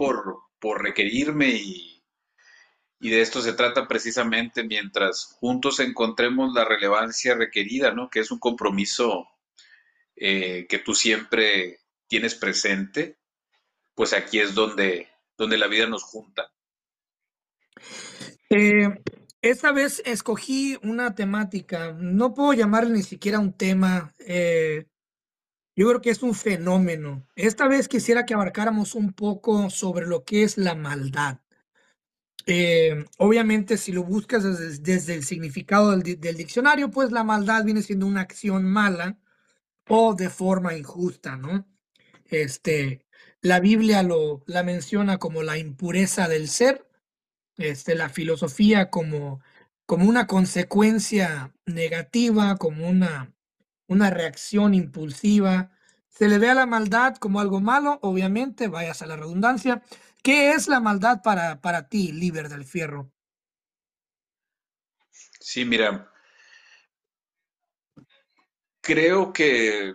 por, por requerirme y, y de esto se trata precisamente mientras juntos encontremos la relevancia requerida, ¿no? Que es un compromiso eh, que tú siempre tienes presente, pues aquí es donde, donde la vida nos junta. Eh, esta vez escogí una temática, no puedo llamarle ni siquiera un tema, eh, yo creo que es un fenómeno. Esta vez quisiera que abarcáramos un poco sobre lo que es la maldad. Eh, obviamente, si lo buscas desde, el significado del, del, diccionario, pues la maldad viene siendo una acción mala o de forma injusta, ¿no? Este, la Biblia lo, la menciona como la impureza del ser este, la filosofía como, como una consecuencia negativa, como una, una reacción impulsiva. Se le ve a la maldad como algo malo, obviamente, vayas a la redundancia. ¿Qué es la maldad para, para ti, líder del fierro? Sí, mira, creo que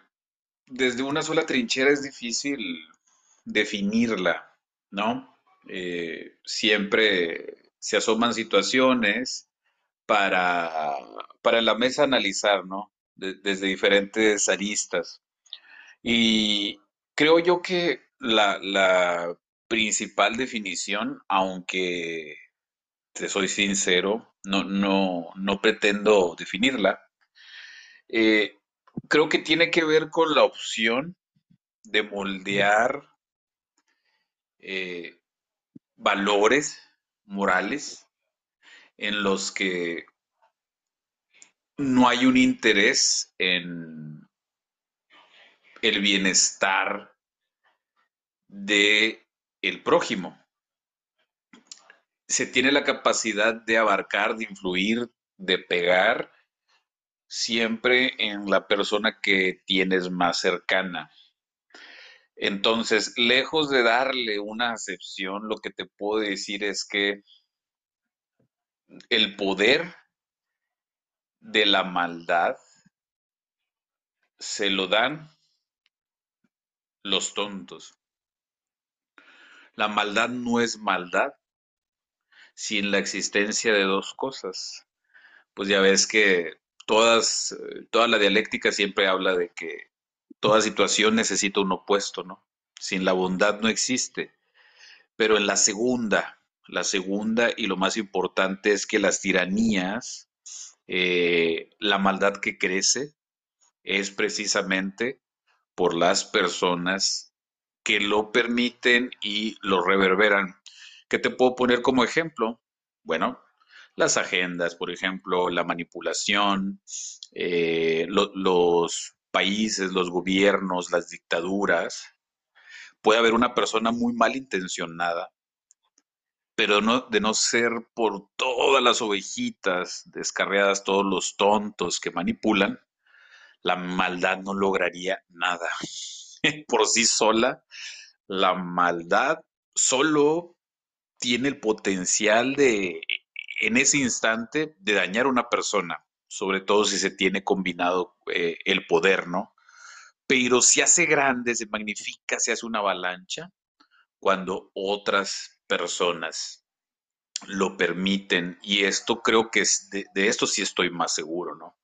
desde una sola trinchera es difícil definirla, ¿no? Eh, siempre se asoman situaciones para, para la mesa analizar, ¿no? Desde diferentes aristas. Y creo yo que la, la principal definición, aunque te soy sincero, no, no, no pretendo definirla, eh, creo que tiene que ver con la opción de moldear eh, valores morales en los que no hay un interés en el bienestar de el prójimo. Se tiene la capacidad de abarcar, de influir, de pegar siempre en la persona que tienes más cercana. Entonces, lejos de darle una acepción, lo que te puedo decir es que el poder de la maldad se lo dan los tontos. La maldad no es maldad sin la existencia de dos cosas. Pues ya ves que todas, toda la dialéctica siempre habla de que toda situación necesita un opuesto, ¿no? Sin la bondad no existe. Pero en la segunda, la segunda y lo más importante es que las tiranías, eh, la maldad que crece, es precisamente por las personas que lo permiten y lo reverberan. ¿Qué te puedo poner como ejemplo? Bueno, las agendas, por ejemplo, la manipulación, eh, los países, los gobiernos, las dictaduras, puede haber una persona muy mal intencionada, pero de no ser por todas las ovejitas descarriadas, todos los tontos que manipulan, la maldad no lograría nada. por sí sola, la maldad solo tiene el potencial de, en ese instante, de dañar a una persona sobre todo si se tiene combinado eh, el poder, ¿no? Pero se hace grande, se magnifica, se hace una avalancha cuando otras personas lo permiten y esto creo que es de, esto sí estoy más seguro, ¿no?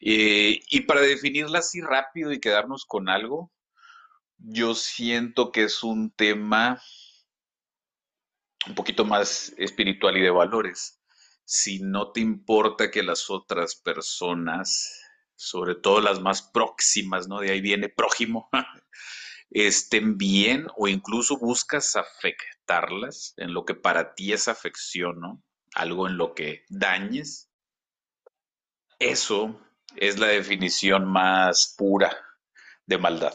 Eh, y para definirla así rápido y quedarnos con algo, yo siento que es un tema un poquito más espiritual y de valores si no te importa que las otras personas, sobre todo las más próximas, ¿no? De ahí viene prójimo, estén bien o incluso buscas en lo que para ti es afección, ¿no? Algo en lo que dañes. Eso es la definición más pura de maldad.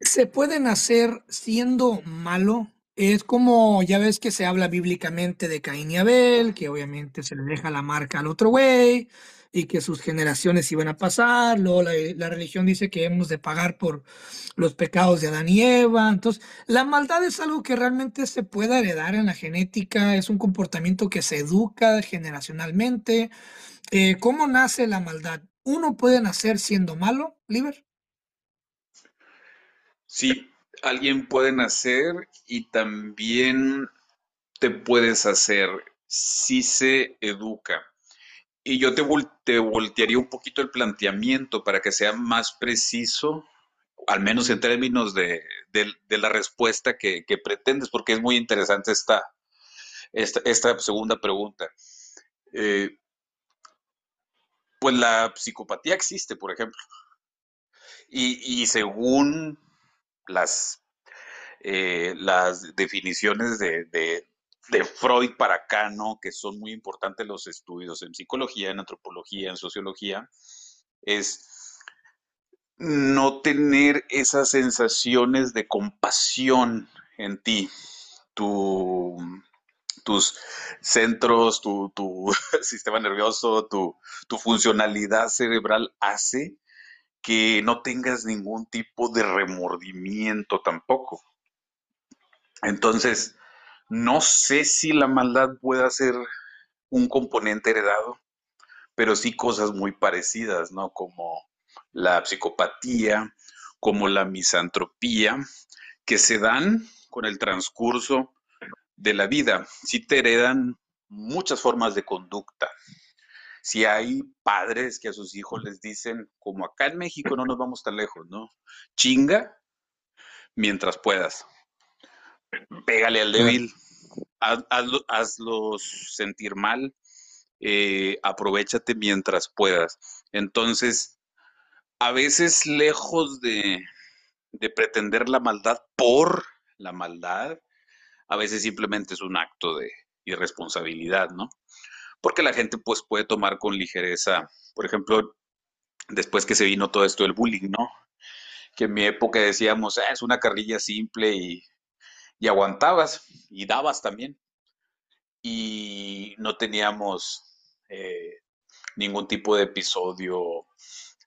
¿Se pueden hacer siendo malo es como, ya ves que se habla bíblicamente de Caín y Abel, que obviamente se le deja la marca al otro güey y que sus generaciones iban a pasar. Luego la, religión dice que hemos de pagar por los pecados de Adán y Eva. Entonces, la maldad es algo que realmente se puede heredar en la genética, es un comportamiento que se educa generacionalmente. Eh, ¿Cómo nace la maldad? ¿Uno puede nacer siendo malo, Liber? Sí, alguien puede nacer y también te puedes hacer si se educa. Y yo te, te voltearía un poquito el planteamiento para que sea más preciso, al menos en términos de, la respuesta que, pretendes, porque es muy interesante esta, esta, segunda pregunta. Eh, pues la psicopatía existe, por ejemplo. Y, según las, eh, las definiciones de, de Freud para acá, ¿no? Que son muy importantes los estudios en psicología, en antropología, en sociología, es no tener esas sensaciones de compasión en ti. tus centros, tu, sistema nervioso, tu, tu funcionalidad cerebral hace que no tengas ningún tipo de remordimiento tampoco. Entonces, no sé si la maldad pueda ser un componente heredado, pero sí cosas muy parecidas, ¿no? Como la psicopatía, como la misantropía, que se dan con el transcurso de la vida. Sí te heredan muchas formas de conducta. Si hay padres que a sus hijos les dicen, como acá en México no nos vamos tan lejos, ¿no? Chinga mientras puedas pégale al débil, hazlos sentir mal, eh, aprovechate mientras puedas. Entonces, a veces lejos de, de pretender la maldad por la maldad, a veces simplemente es un acto de irresponsabilidad, ¿no? Porque la gente pues puede tomar con ligereza, por ejemplo, después que se vino todo esto del bullying, ¿no? Que en mi época decíamos, ah, es una carrilla simple y y aguantabas y dabas también. Y no teníamos eh, ningún tipo de episodio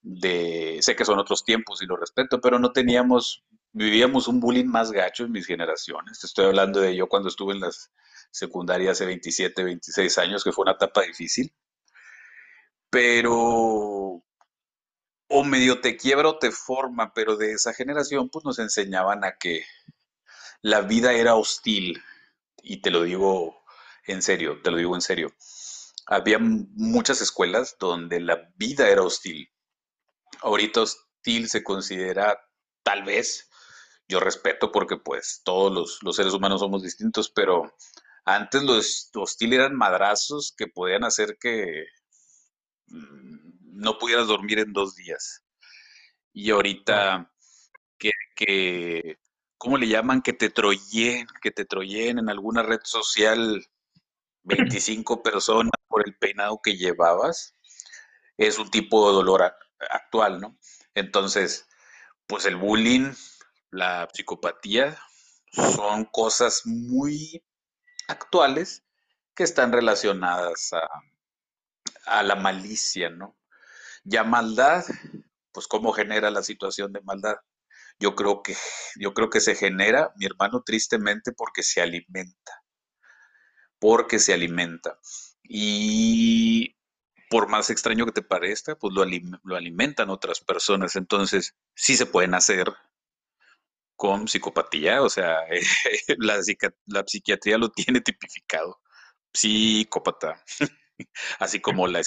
de, sé que son otros tiempos y lo respeto, pero no teníamos, vivíamos un bullying más gacho en mis generaciones. Estoy hablando de yo cuando estuve en las secundarias hace 27, 26 años, que fue una etapa difícil. Pero o medio te quiebra o te forma, pero de esa generación pues nos enseñaban a que la vida era hostil, y te lo digo en serio, te lo digo en serio. Había muchas escuelas donde la vida era hostil. Ahorita hostil se considera tal vez, yo respeto porque pues todos los, seres humanos somos distintos, pero antes los hostil eran madrazos que podían hacer que mm, no pudieras dormir en dos días. Y ahorita que, que ¿cómo le llaman? Que te troyen, que te troyen en alguna red social 25 personas por el peinado que llevabas, es un tipo de dolor actual, ¿no? Entonces, pues el bullying, la psicopatía, son cosas muy actuales que están relacionadas a, a la malicia, ¿no? Ya maldad, pues cómo genera la situación de maldad yo creo que, yo creo que se genera, mi hermano, tristemente porque se alimenta, porque se alimenta. Y por más extraño que te parezca, pues lo, lo alimentan otras personas. Entonces, sí se pueden hacer con psicopatía, o sea, la, la psiquiatría lo tiene tipificado, psicópata, así como la,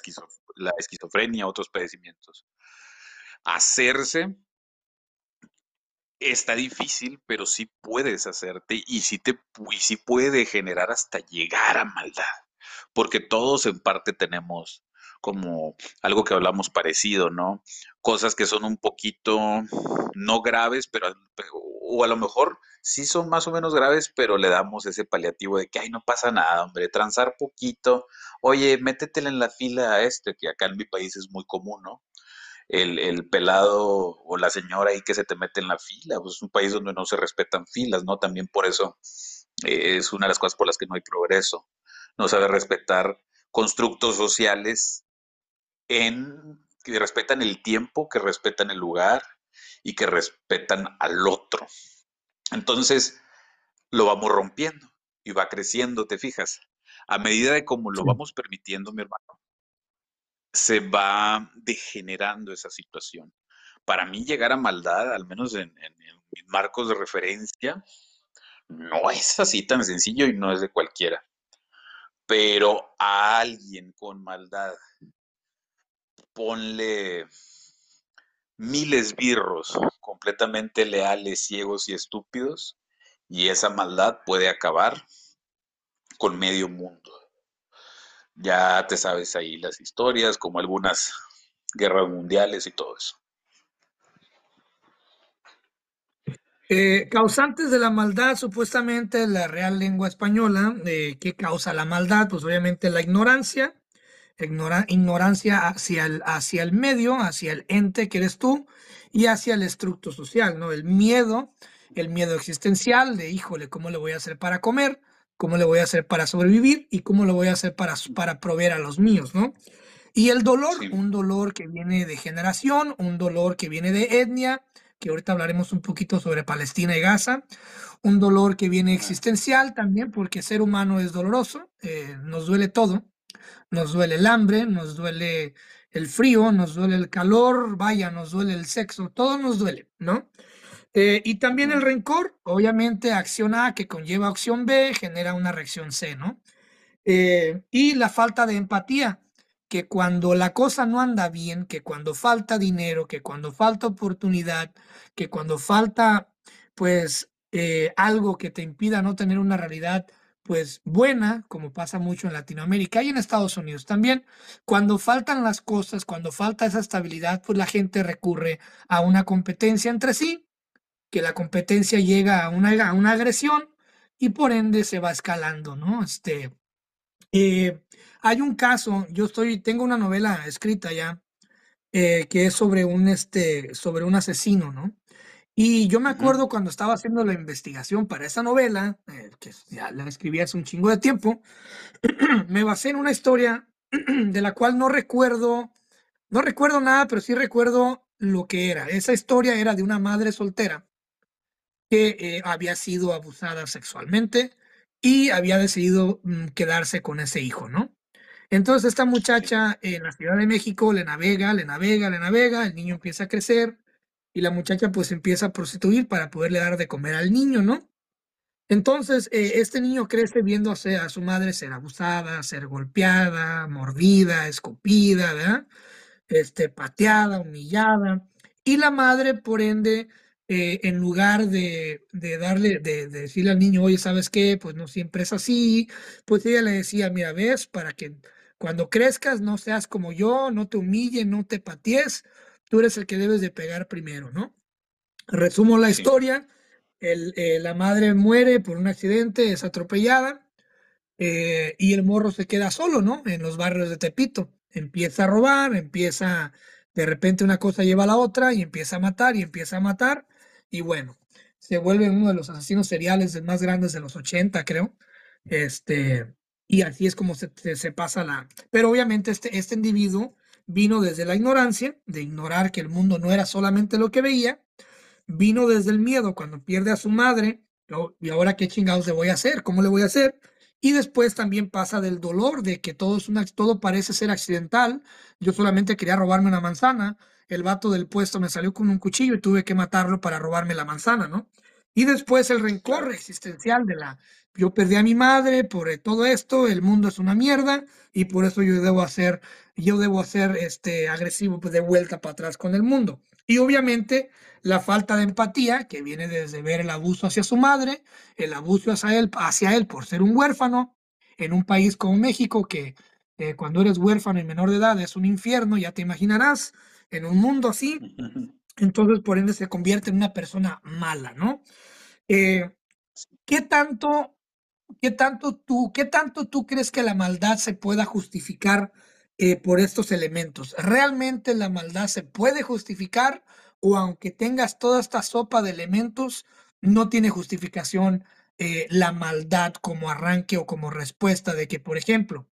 la esquizofrenia, otros padecimientos. Hacerse Está difícil, pero sí puedes hacerte y sí, te, y sí puede generar hasta llegar a maldad, porque todos en parte tenemos como algo que hablamos parecido, ¿no? Cosas que son un poquito no graves, pero, o a lo mejor sí son más o menos graves, pero le damos ese paliativo de que, ay, no pasa nada, hombre, transar poquito, oye, métetele en la fila a este, que acá en mi país es muy común, ¿no? El, pelado o la señora ahí que se te mete en la fila. Pues es un país donde no se respetan filas, ¿no? También por eso eh, es una de las cosas por las que no hay progreso. No sabe respetar constructos sociales en que respetan el tiempo, que respetan el lugar y que respetan al otro. Entonces, lo vamos rompiendo y va creciendo, te fijas. A medida de cómo lo vamos permitiendo, mi hermano, se va degenerando esa situación. para mí llegar a maldad, al menos en, mis marcos de referencia, no es así tan sencillo y no es de cualquiera. Pero a alguien con maldad, ponle miles birros completamente leales, ciegos y estúpidos, y esa maldad puede acabar con medio mundo. Ya te sabes ahí las historias, como algunas guerras mundiales y todo eso. Eh, causantes de la maldad, supuestamente la Real Lengua Española, eh, ¿qué causa la maldad? Pues obviamente la ignorancia, ignora, ignorancia hacia el, hacia el medio, hacia el ente que eres tú y hacia el estructo social, ¿no? El miedo, el miedo existencial de, híjole, ¿cómo le voy a hacer para comer? ¿Cómo le voy a hacer para sobrevivir? ¿Y cómo le voy a hacer para, para proveer a los míos, ¿no? Y el dolor, Sí, un dolor que viene de generación, un dolor que viene de etnia, que ahorita hablaremos un poquito sobre Palestina y Gaza, un dolor que viene existencial también, porque ser humano es doloroso, eh, nos duele todo, nos duele el hambre, nos duele el frío, nos duele el calor, vaya, nos duele el sexo, todo nos duele, ¿no? Eh, y también el rencor, obviamente acción A que conlleva acción B genera una reacción C, ¿no? Eh, y la falta de empatía, que cuando la cosa no anda bien, que cuando falta dinero, que cuando falta oportunidad, que cuando falta, pues, eh, algo que te impida no tener una realidad, pues, buena, como pasa mucho en Latinoamérica y en Estados Unidos también, cuando faltan las cosas, cuando falta esa estabilidad, pues la gente recurre a una competencia entre sí, que la competencia llega a una, a una agresión y por ende se va escalando, ¿no? Este, eh, hay un caso, yo estoy, tengo una novela escrita ya, eh, que es sobre un, este, sobre un asesino, ¿no? Y yo me acuerdo cuando estaba haciendo la investigación para esa novela, eh, que ya la escribí hace un chingo de tiempo, me basé en una historia de la cual no recuerdo, no recuerdo nada, pero sí recuerdo lo que era. Esa historia era de una madre soltera que eh, había sido abusada sexualmente y había decidido mm, quedarse con ese hijo, ¿no? Entonces esta muchacha en la Ciudad de México le navega, le navega, le navega, el niño empieza a crecer y la muchacha pues empieza a prostituir para poderle dar de comer al niño, ¿no? Entonces eh, este niño crece viendo a, su madre ser abusada, ser golpeada, mordida, escupida, ¿verdad? este, pateada, humillada, y la madre, por ende, eh, en lugar de, de darle, de, de decirle al niño, oye, ¿sabes qué? Pues no siempre es así, pues ella le decía, mira, ves, para que cuando crezcas no seas como yo, no te humilles, no te patees, tú eres el que debes de pegar primero, ¿no? Resumo la sí, historia, el, eh, la madre muere por un accidente, es atropellada, eh, y el morro se queda solo, ¿no? En los barrios de Tepito. Empieza a robar, empieza, de repente una cosa lleva a la otra y empieza a matar y empieza a matar. Y bueno, se vuelve uno de los asesinos seriales más grandes de los 80, creo. Este, y así es como se, se, pasa la... Pero obviamente este, este individuo vino desde la ignorancia, de ignorar que el mundo no era solamente lo que veía, vino desde el miedo cuando pierde a su madre, ¿no? y ahora qué chingados le voy a hacer, cómo le voy a hacer, y después también pasa del dolor de que todo, es una, todo parece ser accidental, yo solamente quería robarme una manzana, el vato del puesto me salió con un cuchillo y tuve que matarlo para robarme la manzana, ¿no? Y después el rencor existencial de la, yo perdí a mi madre por eh, todo esto, el mundo es una mierda y por eso yo debo hacer, yo debo hacer este agresivo pues, de vuelta para atrás con el mundo. Y obviamente la falta de empatía, que viene desde ver el abuso hacia su madre, el abuso hacia él, hacia él por ser un huérfano, en un país como México, que eh, cuando eres huérfano y menor de edad es un infierno, ya te imaginarás, en un mundo así, entonces por ende se convierte en una persona mala, ¿no? Eh, ¿qué tanto ¿Qué tanto tú, qué tanto tú crees que la maldad se pueda justificar eh, por estos elementos? ¿Realmente la maldad se puede justificar o aunque tengas toda esta sopa de elementos, no tiene justificación eh, la maldad como arranque o como respuesta de que, por ejemplo,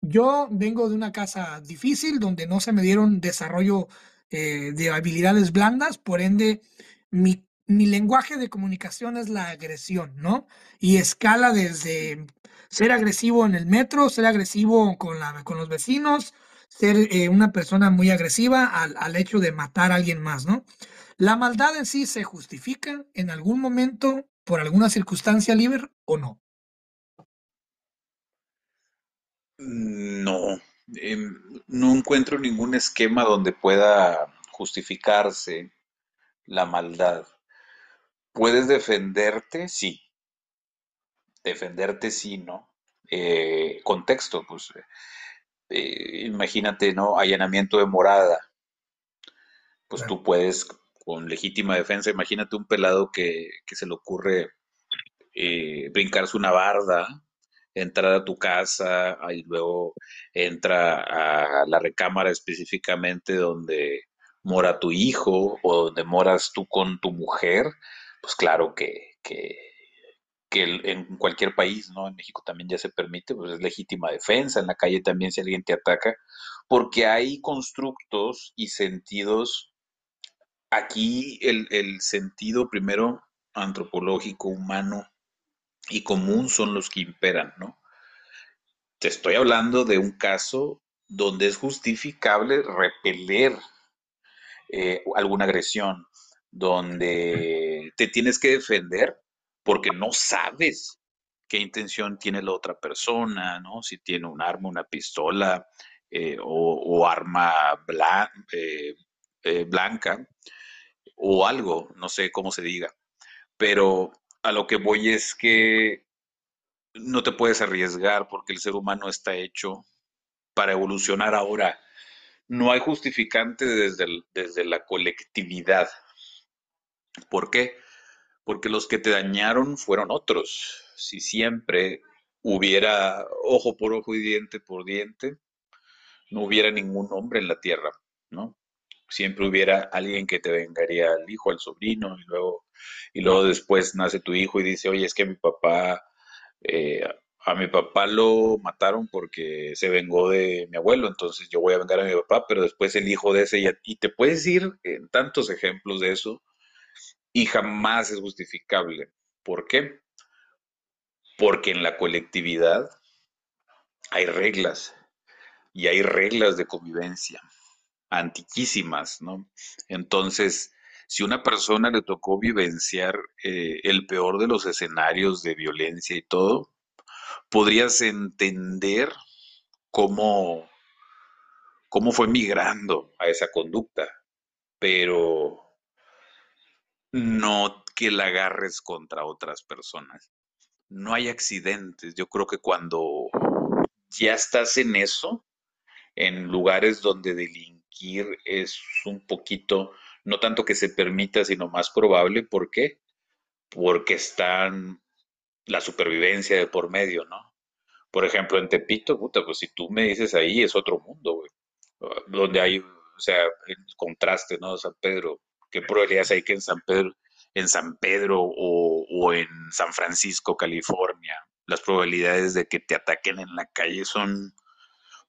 yo vengo de una casa difícil donde no se me dieron desarrollo eh, de habilidades blandas, por ende, mi, mi lenguaje de comunicación es la agresión, ¿no? Y escala desde ser agresivo en el metro, ser agresivo con, la, con los vecinos, ser eh, una persona muy agresiva al, al hecho de matar a alguien más, ¿no? ¿La maldad en sí se justifica en algún momento por alguna circunstancia libre o no? No, em, no encuentro ningún esquema donde pueda justificarse la maldad. ¿Puedes defenderte? Sí. Defenderte sí, ¿no? Eh, contexto, pues eh, imagínate, ¿no? Allanamiento de morada. Pues Claro. tú puedes, con legítima defensa, imagínate un pelado que, que se le ocurre eh, brincarse una barda, entrar a tu casa, y luego entra a la recámara específicamente donde mora tu hijo o donde moras tú con tu mujer, pues claro que, que, en cualquier país, ¿no? En México también ya se permite, pues es legítima defensa, en la calle también si alguien te ataca, porque hay constructos y sentidos, aquí el, el sentido primero antropológico, humano, y común son los que imperan, ¿no? Te estoy hablando de un caso donde es justificable repeler eh, alguna agresión, donde te tienes que defender porque no sabes qué intención tiene la otra persona, ¿no? Si tiene un arma, una pistola eh, o, o, arma blan eh, eh, blanca o algo, no sé cómo se diga, pero a lo que voy es que no te puedes arriesgar porque el ser humano está hecho para evolucionar ahora. No hay justificante desde, desde la colectividad. ¿Por qué? Porque los que te dañaron fueron otros. Si siempre hubiera ojo por ojo y diente por diente, no hubiera ningún hombre en la tierra, ¿no? Siempre hubiera alguien que te vengaría al hijo, al sobrino, y luego, y luego después nace tu hijo y dice, oye, es que mi papá eh, a mi papá lo mataron porque se vengó de mi abuelo, entonces yo voy a vengar a mi papá, pero después el hijo de ese, ya, y te puedes ir en tantos ejemplos de eso, y jamás es justificable. ¿Por qué? Porque en la colectividad hay reglas, y hay reglas de convivencia, antiquísimas, ¿no? Entonces, si una persona le tocó vivenciar eh, el peor de los escenarios de violencia y todo, podrías entender cómo, cómo fue migrando a esa conducta, pero no que la agarres contra otras personas. No hay accidentes. Yo creo que cuando ya estás en eso, en lugares donde delinquir es un poquito, no tanto que se permita, sino más probable. ¿Por qué? Porque están la supervivencia de por medio, ¿no? Por ejemplo, en Tepito, puta, pues si tú me dices ahí es otro mundo, güey. Donde hay, o sea, el contraste, ¿no? San Pedro, ¿qué probabilidades hay que en San Pedro, en San Pedro o, o en San Francisco, California, las probabilidades de que te ataquen en la calle son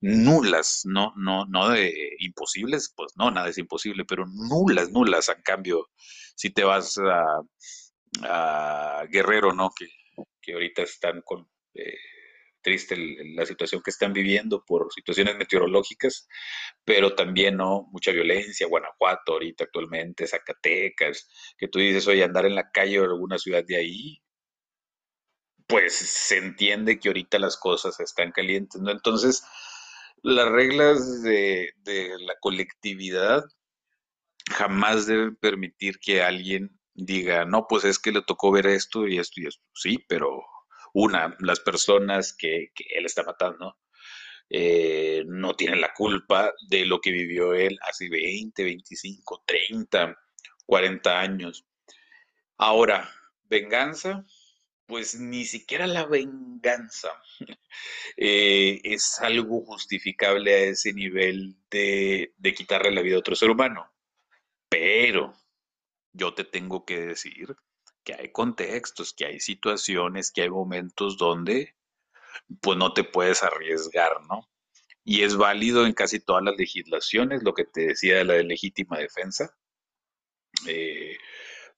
nulas, no, no, no de imposibles, pues no, nada es imposible, pero nulas, nulas. En cambio, si te vas a, a Guerrero, ¿no? Que, que ahorita están con eh, triste la situación que están viviendo por situaciones meteorológicas, pero también no mucha violencia, Guanajuato ahorita actualmente, Zacatecas, que tú dices, oye, andar en la calle o alguna ciudad de ahí, pues se entiende que ahorita las cosas están calientes, ¿no? Entonces, las reglas de, de la colectividad jamás deben permitir que alguien diga, no, pues es que le tocó ver esto y esto y esto. Sí, pero una, las personas que, él está matando eh, no tienen la culpa de lo que vivió él hace 20, 25, 30, 40 años. Ahora, venganza, pues ni siquiera la venganza eh, es algo justificable a ese nivel de, quitarle la vida a otro ser humano. Pero yo te tengo que decir que hay contextos, que hay situaciones, que hay momentos donde pues no te puedes arriesgar, ¿no? Y es válido en casi todas las legislaciones, lo que te decía de la legítima defensa, eh,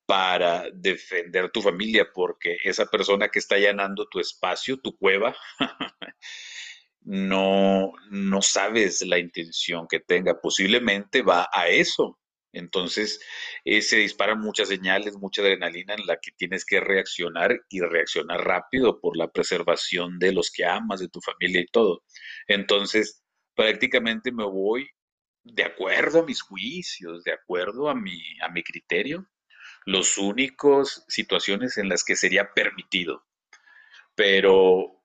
para defender tu familia, porque esa persona que está allanando tu espacio, tu cueva, no, no sabes la intención que tenga, posiblemente va a eso. Entonces, eh, se disparan muchas señales, mucha adrenalina en la que tienes que reaccionar y reaccionar rápido por la preservación de los que amas, de tu familia y todo. Entonces, prácticamente me voy de acuerdo a mis juicios, de acuerdo a mi, a mi criterio, los únicos situaciones en las que sería permitido, pero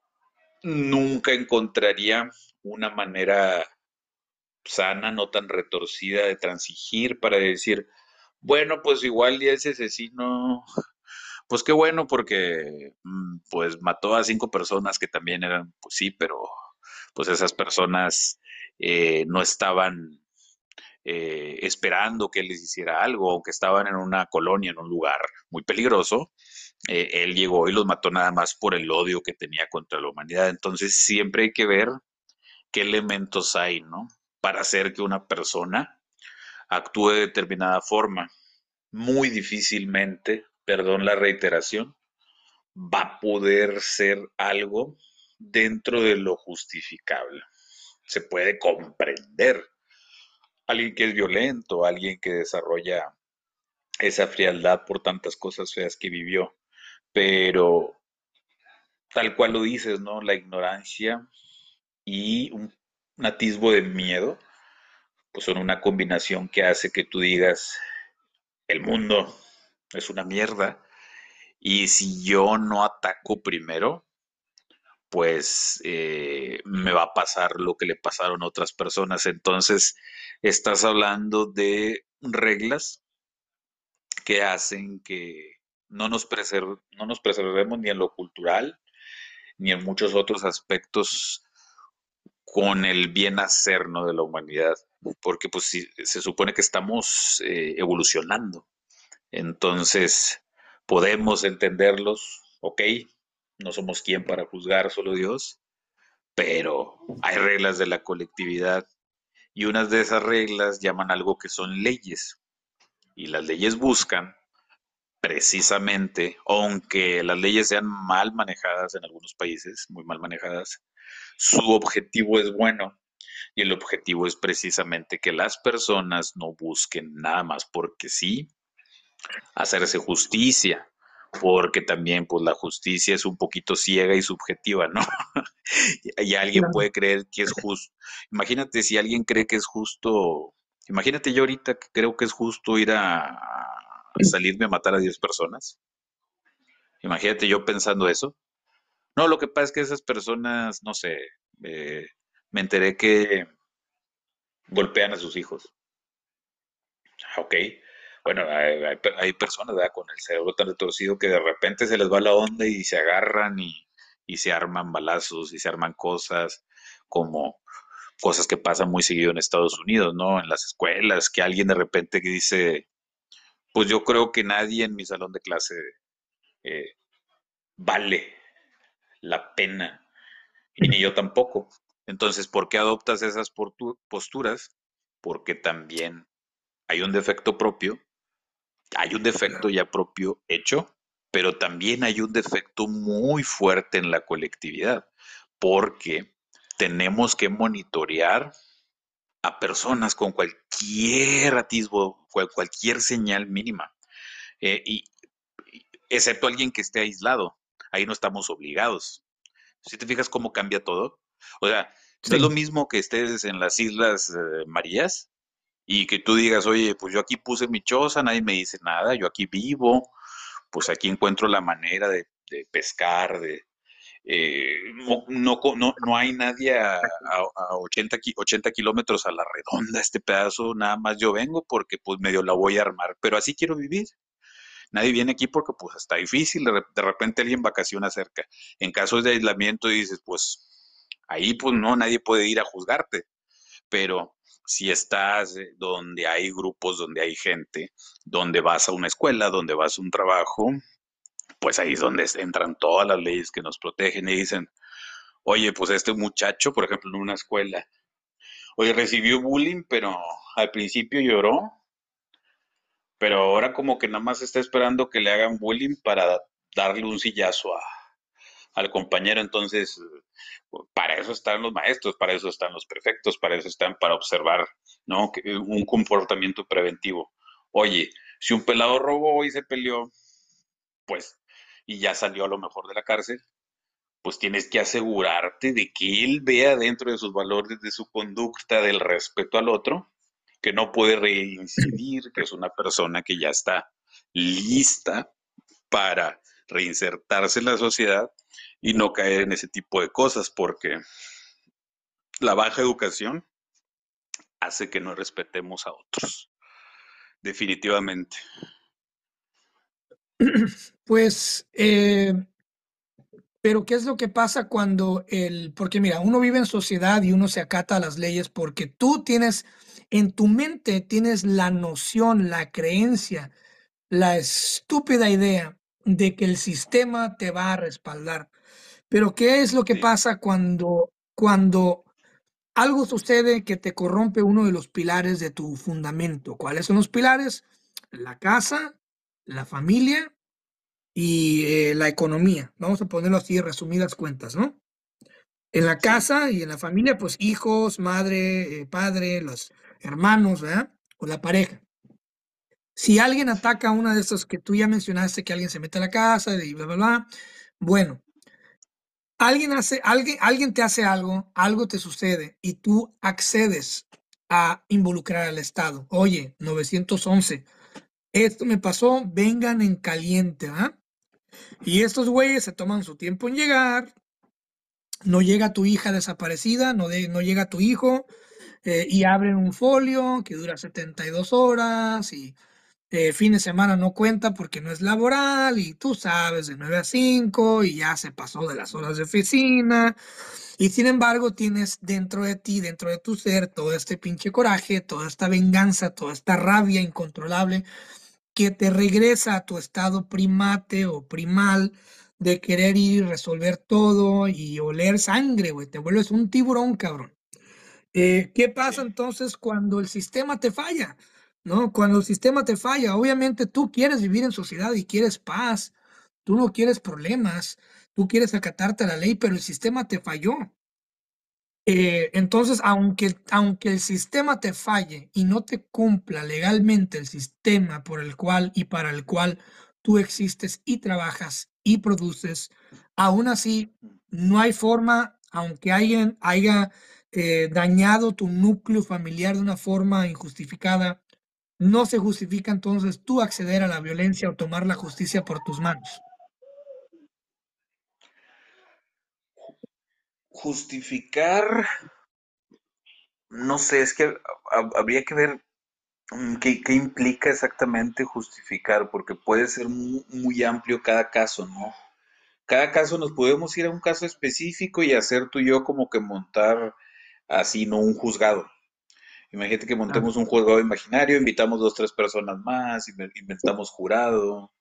nunca encontraría una manera sana, no tan retorcida de transigir para decir, bueno, pues igual y ese asesino, pues qué bueno porque mm, pues mató a cinco personas que también eran, pues sí, pero pues esas personas eh, no estaban eh, esperando que él les hiciera algo, aunque estaban en una colonia, en un lugar muy peligroso, eh, él llegó y los mató nada más por el odio que tenía contra la humanidad. Entonces siempre hay que ver qué elementos hay, ¿no? Para hacer que una persona actúe de determinada forma. Muy difícilmente, perdón la reiteración, va a poder ser algo dentro de lo justificable. Se puede comprender. Alguien que es violento, alguien que desarrolla esa frialdad por tantas cosas feas que vivió, pero tal cual lo dices, ¿no? La ignorancia y un, atisbo de miedo, pues son una combinación que hace que tú digas, el mundo es una mierda, y si yo no ataco primero, pues eh, me va a pasar lo que le pasaron a otras personas. Entonces, estás hablando de reglas que hacen que no nos, preserv no nos preservemos ni en lo cultural, ni en muchos otros aspectos con el bien hacer ¿no? de la humanidad, porque pues si, se supone que estamos eh, evolucionando, entonces podemos entenderlos, ok, no somos quien para juzgar, solo Dios, pero hay reglas de la colectividad y unas de esas reglas llaman algo que son leyes y las leyes buscan precisamente, aunque las leyes sean mal manejadas en algunos países, muy mal manejadas, su objetivo es bueno y el objetivo es precisamente que las personas no busquen nada más porque sí hacerse justicia, porque también pues la justicia es un poquito ciega y subjetiva, ¿no? y alguien Claro. puede creer que es justo. Imagínate si alguien cree que es justo, imagínate yo ahorita que creo que es justo ir a, a salirme a matar a 10 personas. Imagínate yo pensando eso. No, lo que pasa es que esas personas, no sé, eh, me enteré que golpean a sus hijos. Ah, Ok, bueno, hay, hay pe- hay personas, con el cerebro tan retorcido que de repente se les va la onda y se agarran y, se arman balazos y se arman cosas como cosas que pasan muy seguido en Estados Unidos, ¿no? En las escuelas, que alguien de repente dice, pues yo creo que nadie en mi salón de clase eh, vale la pena y ni yo tampoco. Entonces, ¿por qué adoptas esas posturas? Porque también hay un defecto propio hay un defecto ya propio hecho, pero también hay un defecto muy fuerte en la colectividad, porque tenemos que monitorear a personas con cualquier atisbo, cual- cualquier señal mínima, eh, y, excepto alguien que esté aislado. Ahí no estamos obligados. Si te fijas cómo cambia todo, o sea, no es lo mismo que estés en las Islas eh, Marías y que tú digas, oye, pues yo aquí puse mi choza, nadie me dice nada, yo aquí vivo, pues aquí encuentro la manera de, de pescar, de... eh, no, no, no, no hay nadie a, a, a 80, ki- 80 kilómetros a la redonda este pedazo, nada más yo vengo porque pues medio la voy a armar, pero así quiero vivir. Nadie viene aquí porque pues está difícil, de repente alguien vacaciona cerca. En casos de aislamiento dices, pues ahí pues no, nadie puede ir a juzgarte pero si estás eh, donde hay grupos, donde hay gente, donde vas a una escuela, donde vas a un trabajo, pues ahí es donde entran todas las leyes que nos protegen y dicen, oye, pues este muchacho, por ejemplo, en una escuela, oye, recibió bullying, pero al principio lloró, pero ahora como que nada más está esperando que le hagan bullying para darle un sillazo a, al compañero, entonces Para eso están los maestros, para eso están los prefectos, para eso están para observar, ¿no? Un comportamiento preventivo. Oye, si un pelado robó y se peleó, pues, y ya salió a lo mejor de la cárcel, pues tienes que asegurarte de que él vea dentro de sus valores, de su conducta, del respeto al otro, que no puede reincidir, que es una persona que ya está lista para reinsertarse en la sociedad y no caer en ese tipo de cosas, porque la baja educación hace que no respetemos a otros, definitivamente. Pues, eh, pero ¿qué es lo que pasa cuando el, porque mira, uno vive en sociedad y uno se acata a las leyes porque tú tienes, en tu mente tienes la noción, la creencia, la estúpida idea de que el sistema te va a respaldar. Pero ¿qué es lo que pasa cuando, cuando algo sucede que te corrompe uno de los pilares de tu fundamento? ¿Cuáles son los pilares? La casa, la familia y eh, la economía. Vamos a ponerlo así, resumidas cuentas, ¿no? En la casa y en la familia, pues hijos, madre, eh, padre, los hermanos, ¿verdad? O la pareja. Si alguien ataca una de esas que tú ya mencionaste, que alguien se mete a la casa y bla, bla, bla, bueno, alguien, hace, alguien, alguien te hace algo, algo te sucede y tú accedes a involucrar al Estado. Oye, 911, esto me pasó, vengan en caliente, ¿ah? Y estos güeyes se toman su tiempo en llegar, no llega tu hija desaparecida, no, de, no llega tu hijo, eh, y abren un folio que dura 72 horas y eh, fin de semana no cuenta porque no es laboral y tú sabes, de 9 a 5 y ya se pasó de las horas de oficina. Y sin embargo tienes dentro de ti, dentro de tu ser, todo este pinche coraje, toda esta venganza, toda esta rabia incontrolable que te regresa a tu estado primate o primal de querer ir y resolver todo y oler sangre, güey. Te vuelves un tiburón, cabrón. Eh, ¿Qué pasa entonces cuando el sistema te falla? ¿No? Cuando el sistema te falla, obviamente tú quieres vivir en sociedad y quieres paz, tú no quieres problemas, tú quieres acatarte a la ley, pero el sistema te falló. Eh, entonces, aunque, aunque el sistema te falle y no te cumpla legalmente el sistema por el cual y para el cual tú existes y trabajas y produces, aún así no hay forma, aunque alguien haya eh, dañado tu núcleo familiar de una forma injustificada, no se justifica entonces tú acceder a la violencia o tomar la justicia por tus manos. Justificar, no sé, es que habría que ver mm, qué, implica exactamente justificar, porque puede ser muy, amplio cada caso, ¿no? Cada caso nos podemos ir a un caso específico y hacer tú y yo como que montar así, no un juzgado. Imagínate que montemos un juego imaginario, invitamos dos, tres personas más, inventamos jurado,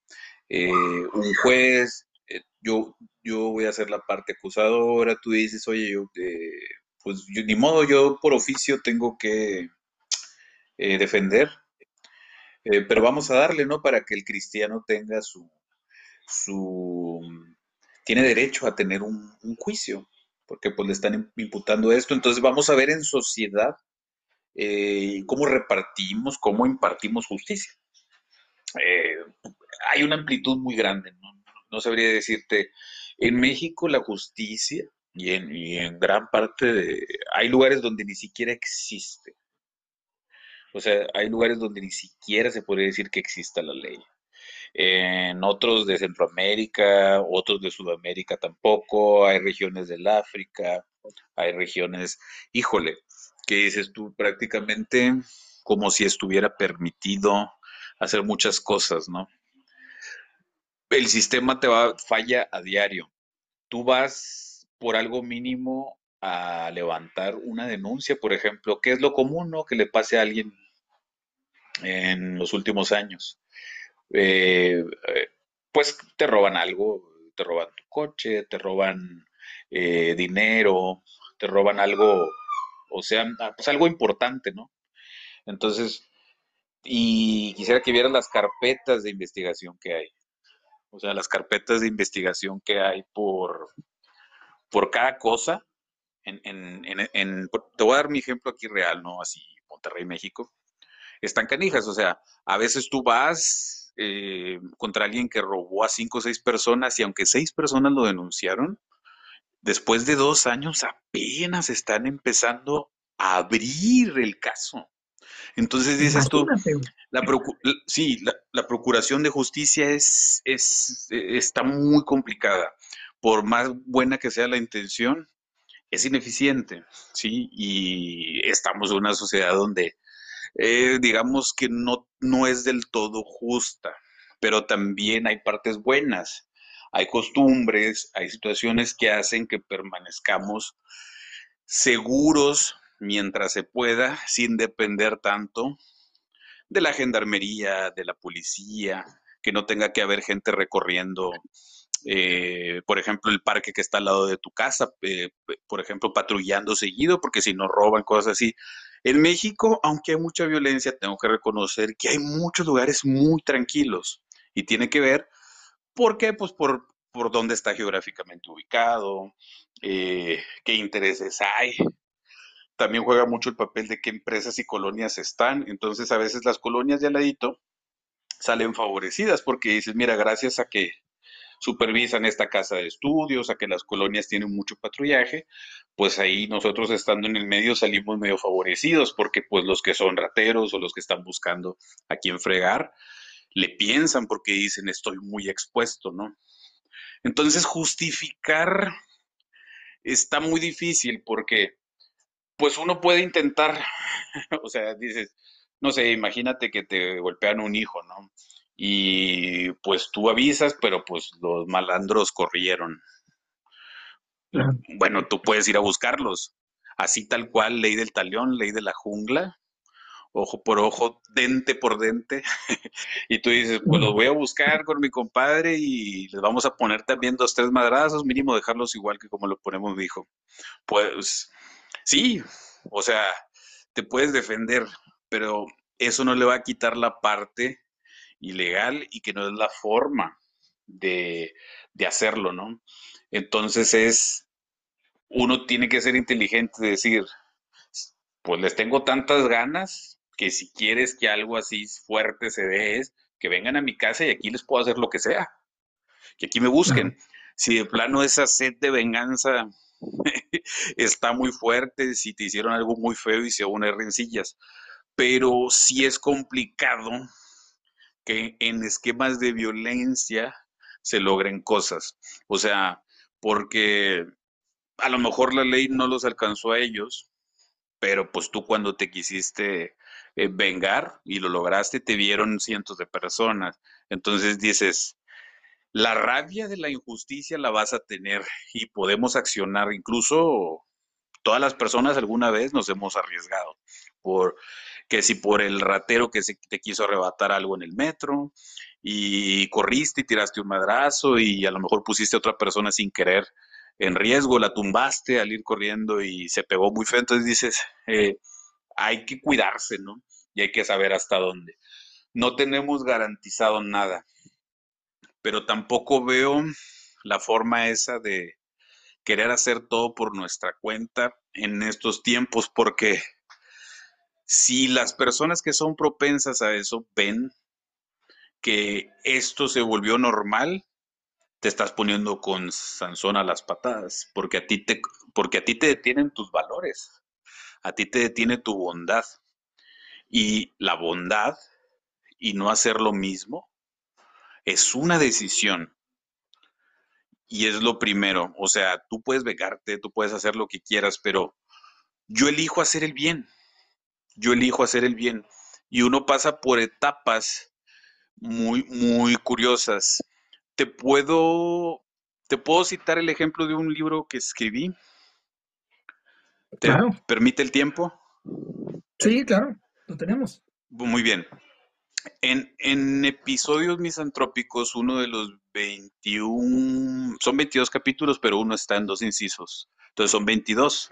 eh, un juez, eh, yo, yo voy a hacer la parte acusadora, tú dices, oye, yo, eh, pues ni modo, yo por oficio tengo que defender, pero vamos a darle, ¿no? Para que el cristiano tenga su, su, tiene derecho a tener un, un juicio, porque pues le están imputando esto, entonces vamos a ver en sociedad eh, cómo repartimos, cómo impartimos justicia. Eh, hay una amplitud muy grande, ¿no? sabría decirte, en México la justicia y en, gran parte de... Hay lugares donde ni siquiera existe. O sea, hay lugares donde ni siquiera se puede decir que exista la ley. En otros de Centroamérica, otros de Sudamérica tampoco, hay regiones del África, hay regiones, híjole, que dices tú prácticamente como si estuviera permitido hacer muchas cosas, ¿no? El sistema te va, falla a diario. Tú vas por algo mínimo a levantar una denuncia, por ejemplo, ¿qué es lo común, ¿no? Que le pase a alguien en los últimos años. Eh, eh, pues te roban algo, te roban tu coche, te roban eh, dinero, te roban algo o sea, ah, pues algo importante, ¿no? Entonces, y quisiera que vieran las carpetas de investigación que hay. O sea, las carpetas de investigación que hay por, por cada cosa, te voy a dar mi ejemplo aquí real, ¿no? Así, Monterrey, México, están canijas, o sea, a veces tú vas eh, contra alguien que robó a cinco o seis personas y aunque seis personas lo denunciaron, después de dos años apenas están empezando a abrir el caso. Entonces dices tú, la, sí, la, procuración de justicia es, es, está muy complicada. Por más buena que sea la intención, es ineficiente, ¿sí? Y estamos en una sociedad donde, eh, digamos que no, no es del todo justa, pero también hay partes buenas. Hay costumbres, hay situaciones que hacen que permanezcamos seguros mientras se pueda, sin depender tanto de la gendarmería, de la policía, que no tenga que haber gente recorriendo, eh, por ejemplo, el parque que está al lado de tu casa, por ejemplo, patrullando seguido, porque si no roban cosas así. En México, aunque hay mucha violencia, tengo que reconocer que hay muchos lugares muy tranquilos y tiene que ver, ¿por qué? Pues por, por dónde está geográficamente ubicado, eh, qué intereses hay, también juega mucho el papel de qué empresas y colonias están. Entonces, a veces las colonias de al salen favorecidas porque dices, mira, gracias a que supervisan esta casa de estudios, a que las colonias tienen mucho patrullaje, pues ahí nosotros estando en el medio salimos medio favorecidos porque pues los que son rateros o los que están buscando a quién fregar, le piensan porque dicen estoy muy expuesto, ¿no? Entonces justificar está muy difícil porque pues uno puede intentar, o sea, dices, no sé, imagínate que te golpean un hijo, ¿no? Y pues tú avisas, pero pues los malandros corrieron. Bueno, tú puedes ir a buscarlos, así tal cual, ley del talión, ley de la jungla, ojo por ojo, dente por dente, y tú dices, pues los voy a buscar con mi compadre y les vamos a poner también dos, tres madrazos, mínimo dejarlos igual que como lo ponemos mi hijo. Pues Sí, o sea, te puedes defender, pero eso no le va a quitar la parte ilegal y que no es la forma de, hacerlo, ¿no? Entonces es, uno tiene que ser inteligente, decir, pues les tengo tantas ganas que si quieres que algo así fuerte se dé es que vengan a mi casa y aquí les puedo hacer lo que sea, que aquí me busquen. Si de plano esa sed de venganza está muy fuerte, si te hicieron algo muy feo y se unen rencillas, pero sí es complicado que en esquemas de violencia se logren cosas. O sea, porque a lo mejor la ley no los alcanzó a ellos, pero pues tú cuando te quisiste eh, vengar y lo lograste, te vieron cientos de personas. Entonces dices, la rabia de la injusticia la vas a tener y podemos accionar. Incluso todas las personas alguna vez nos hemos arriesgado por que si por el ratero que se te quiso arrebatar algo en el metro y corriste y tiraste un madrazo y a lo mejor pusiste a otra persona sin querer en riesgo, la tumbaste al ir corriendo y se pegó muy feo, entonces dices, eh, hay que cuidarse, ¿no? Y hay que saber hasta dónde. No tenemos garantizado nada pero tampoco veo la forma esa de querer hacer todo por nuestra cuenta en estos tiempos, porque si las personas que son propensas a eso ven que esto se volvió normal, te estás poniendo con Sansón a las patadas, porque a ti te, porque a ti te detienen tus valores, a ti te detiene tu bondad. Y la bondad y no hacer lo mismo es una decisión. Y es lo primero. O sea, tú puedes vengarte, tú puedes hacer lo que quieras, pero yo elijo hacer el bien. Yo elijo hacer el bien. Y uno pasa por etapas muy, muy curiosas. Te puedo, te puedo citar el ejemplo de un libro que escribí. ¿Te permite el tiempo? Sí, claro, lo tenemos. Muy bien. En, episodios misantrópicos, uno de los 21, son 22 capítulos, pero uno está en dos incisos. Entonces son 22.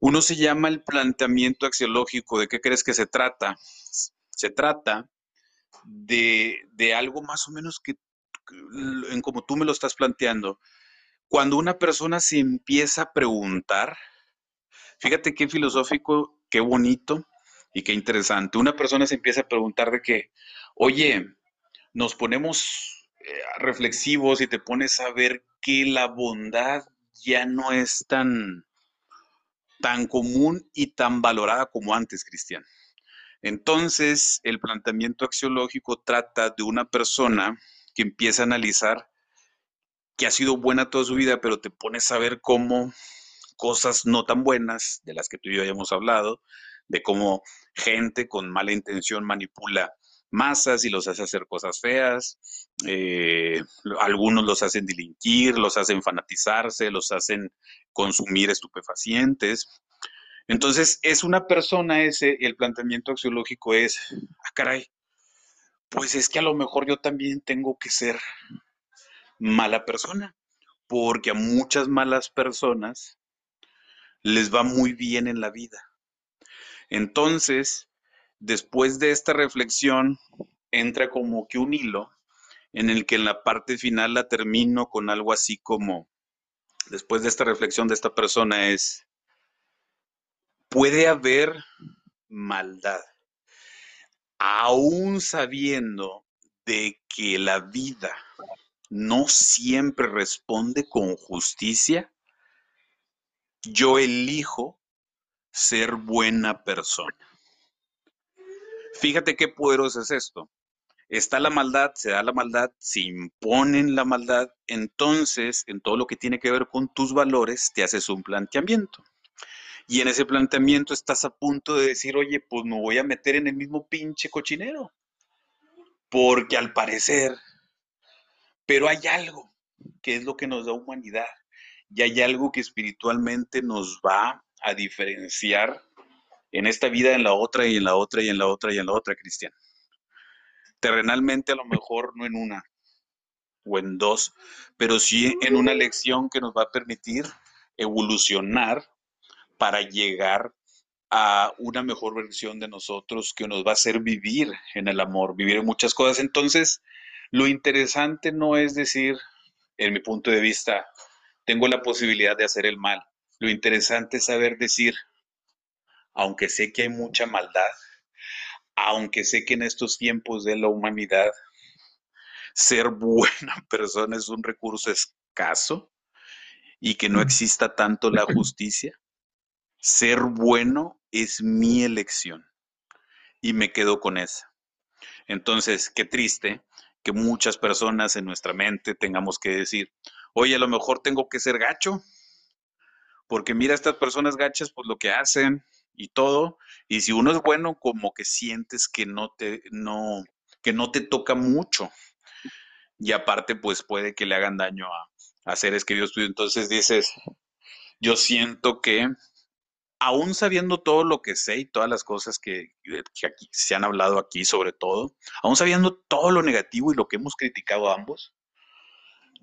Uno se llama el planteamiento axiológico. ¿De qué crees que se trata? Se trata de, de algo más o menos que, en como tú me lo estás planteando, Cuando una persona se empieza a preguntar, fíjate qué filosófico, qué bonito y qué interesante. Una persona se empieza a preguntar de que, oye, nos ponemos eh, reflexivos y te pones a ver que la bondad ya no es tan, tan común y tan valorada como antes, Cristian. Entonces, el planteamiento axiológico trata de una persona que empieza a analizar que ha sido buena toda su vida, pero te pones a ver cómo cosas no tan buenas, de las que tú y yo hayamos hablado, de cómo gente con mala intención manipula masas y los hace hacer cosas feas, eh, algunos los hacen delinquir, los hacen fanatizarse, los hacen consumir estupefacientes. Entonces, es una persona ese, el planteamiento axiológico es, ah, caray, pues es que a lo mejor yo también tengo que ser mala persona, porque a muchas malas personas les va muy bien en la vida. Entonces, después de esta reflexión, entra como que un hilo en el que en la parte final la termino con algo así como, después de esta reflexión de esta persona es, puede haber maldad, aún sabiendo de que la vida no siempre responde con justicia, yo elijo ser buena persona. Fíjate qué poderoso es esto. Está la maldad, se da la maldad, se imponen la maldad, entonces en todo lo que tiene que ver con tus valores te haces un planteamiento. Y en ese planteamiento estás a punto de decir, oye, pues me voy a meter en el mismo pinche cochinero. Porque al parecer, pero hay algo que es lo que nos da humanidad. Y hay algo que espiritualmente nos va a diferenciar en esta vida, en la otra y en la otra y en la otra y en la otra, Cristian. Terrenalmente a lo mejor no en una o en dos, pero sí en una lección que nos va a permitir evolucionar para llegar a una mejor versión de nosotros que nos va a hacer vivir en el amor, vivir en muchas cosas. Entonces, lo interesante no es decir, en mi punto de vista, tengo la posibilidad de hacer el mal. Lo interesante es saber decir, aunque sé que hay mucha maldad, aunque sé que en estos tiempos de la humanidad ser buena persona es un recurso escaso y que no exista tanto la justicia, ser bueno es mi elección y me quedo con esa. Entonces, qué triste que muchas personas en nuestra mente tengamos que decir, oye, a lo mejor tengo que ser gacho, porque mira estas personas gachas, pues lo que hacen, y todo. Y si uno es bueno, como que sientes que no te, no, que no te toca mucho. Y aparte, pues puede que le hagan daño a, a seres queridos tuyos. Entonces dices, yo siento que aún sabiendo todo lo que sé y todas las cosas que, que aquí, se han hablado aquí sobre todo, aún sabiendo todo lo negativo y lo que hemos criticado a ambos,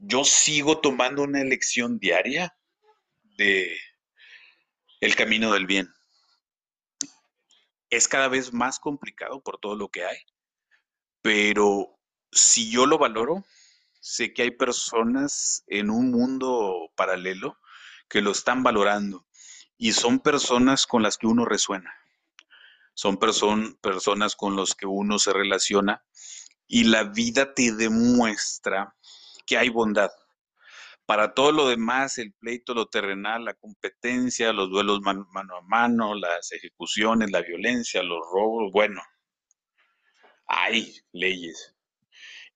yo sigo tomando una elección diaria de el camino del bien. Es cada vez más complicado por todo lo que hay, pero si yo lo valoro, sé que hay personas en un mundo paralelo que lo están valorando y son personas con las que uno resuena, son personas con las que uno se relaciona y la vida te demuestra que hay bondad, para todo lo demás, el pleito, lo terrenal, la competencia, los duelos mano, a mano, las ejecuciones, la violencia, los robos, bueno, hay leyes.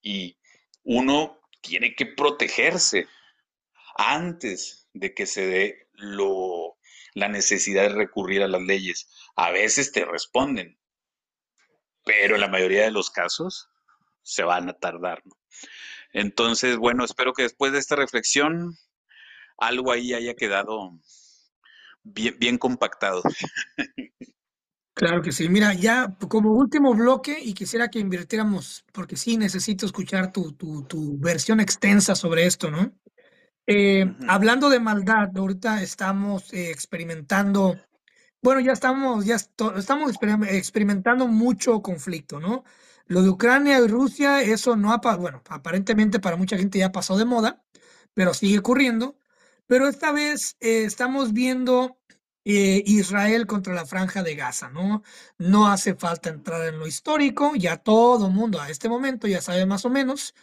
Y uno tiene que protegerse antes de que se dé lo, la necesidad de recurrir a las leyes. A veces te responden, pero en la mayoría de los casos se van a tardar. ¿no? Entonces, bueno, espero que después de esta reflexión algo ahí haya quedado bien, bien compactado. Claro que sí. Mira, ya como último bloque, y quisiera que invirtiéramos, porque sí necesito escuchar tu, tu, tu versión extensa sobre esto, ¿no? Eh, uh -huh. Hablando de maldad, ahorita estamos eh, experimentando, bueno, ya estamos, ya estamos experimentando mucho conflicto, ¿no? Lo de Ucrania y Rusia, eso no ha, bueno, aparentemente para mucha gente ya pasó de moda, pero sigue ocurriendo. Pero esta vez eh, estamos viendo eh, Israel contra la Franja de Gaza, ¿no? No hace falta entrar en lo histórico, ya todo mundo a este momento ya sabe más o menos,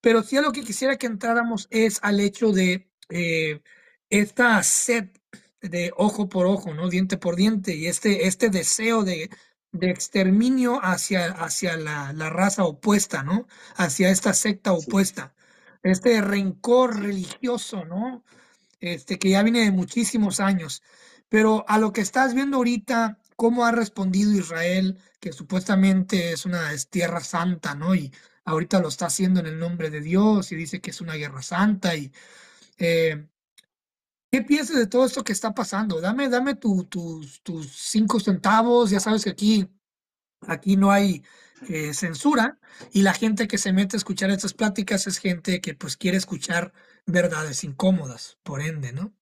pero sí a lo que quisiera que entráramos es al hecho de eh, esta sed de ojo por ojo, ¿no? Diente por diente, y este, este deseo de, de exterminio hacia, hacia la, la raza opuesta, ¿no? Hacia esta secta opuesta. Este rencor religioso, ¿no? Este, que ya viene de muchísimos años. Pero a lo que estás viendo ahorita, cómo ha respondido Israel, que supuestamente es una es tierra santa, ¿no? Y ahorita lo está haciendo en el nombre de Dios y dice que es una guerra santa. Y eh, ¿qué piensas de todo esto que está pasando? Dame, dame tu- tus, tus cinco centavos. Ya sabes que aquí, aquí no hay eh, censura y la gente que se mete a escuchar estas pláticas es gente que pues quiere escuchar verdades incómodas, por ende, ¿no?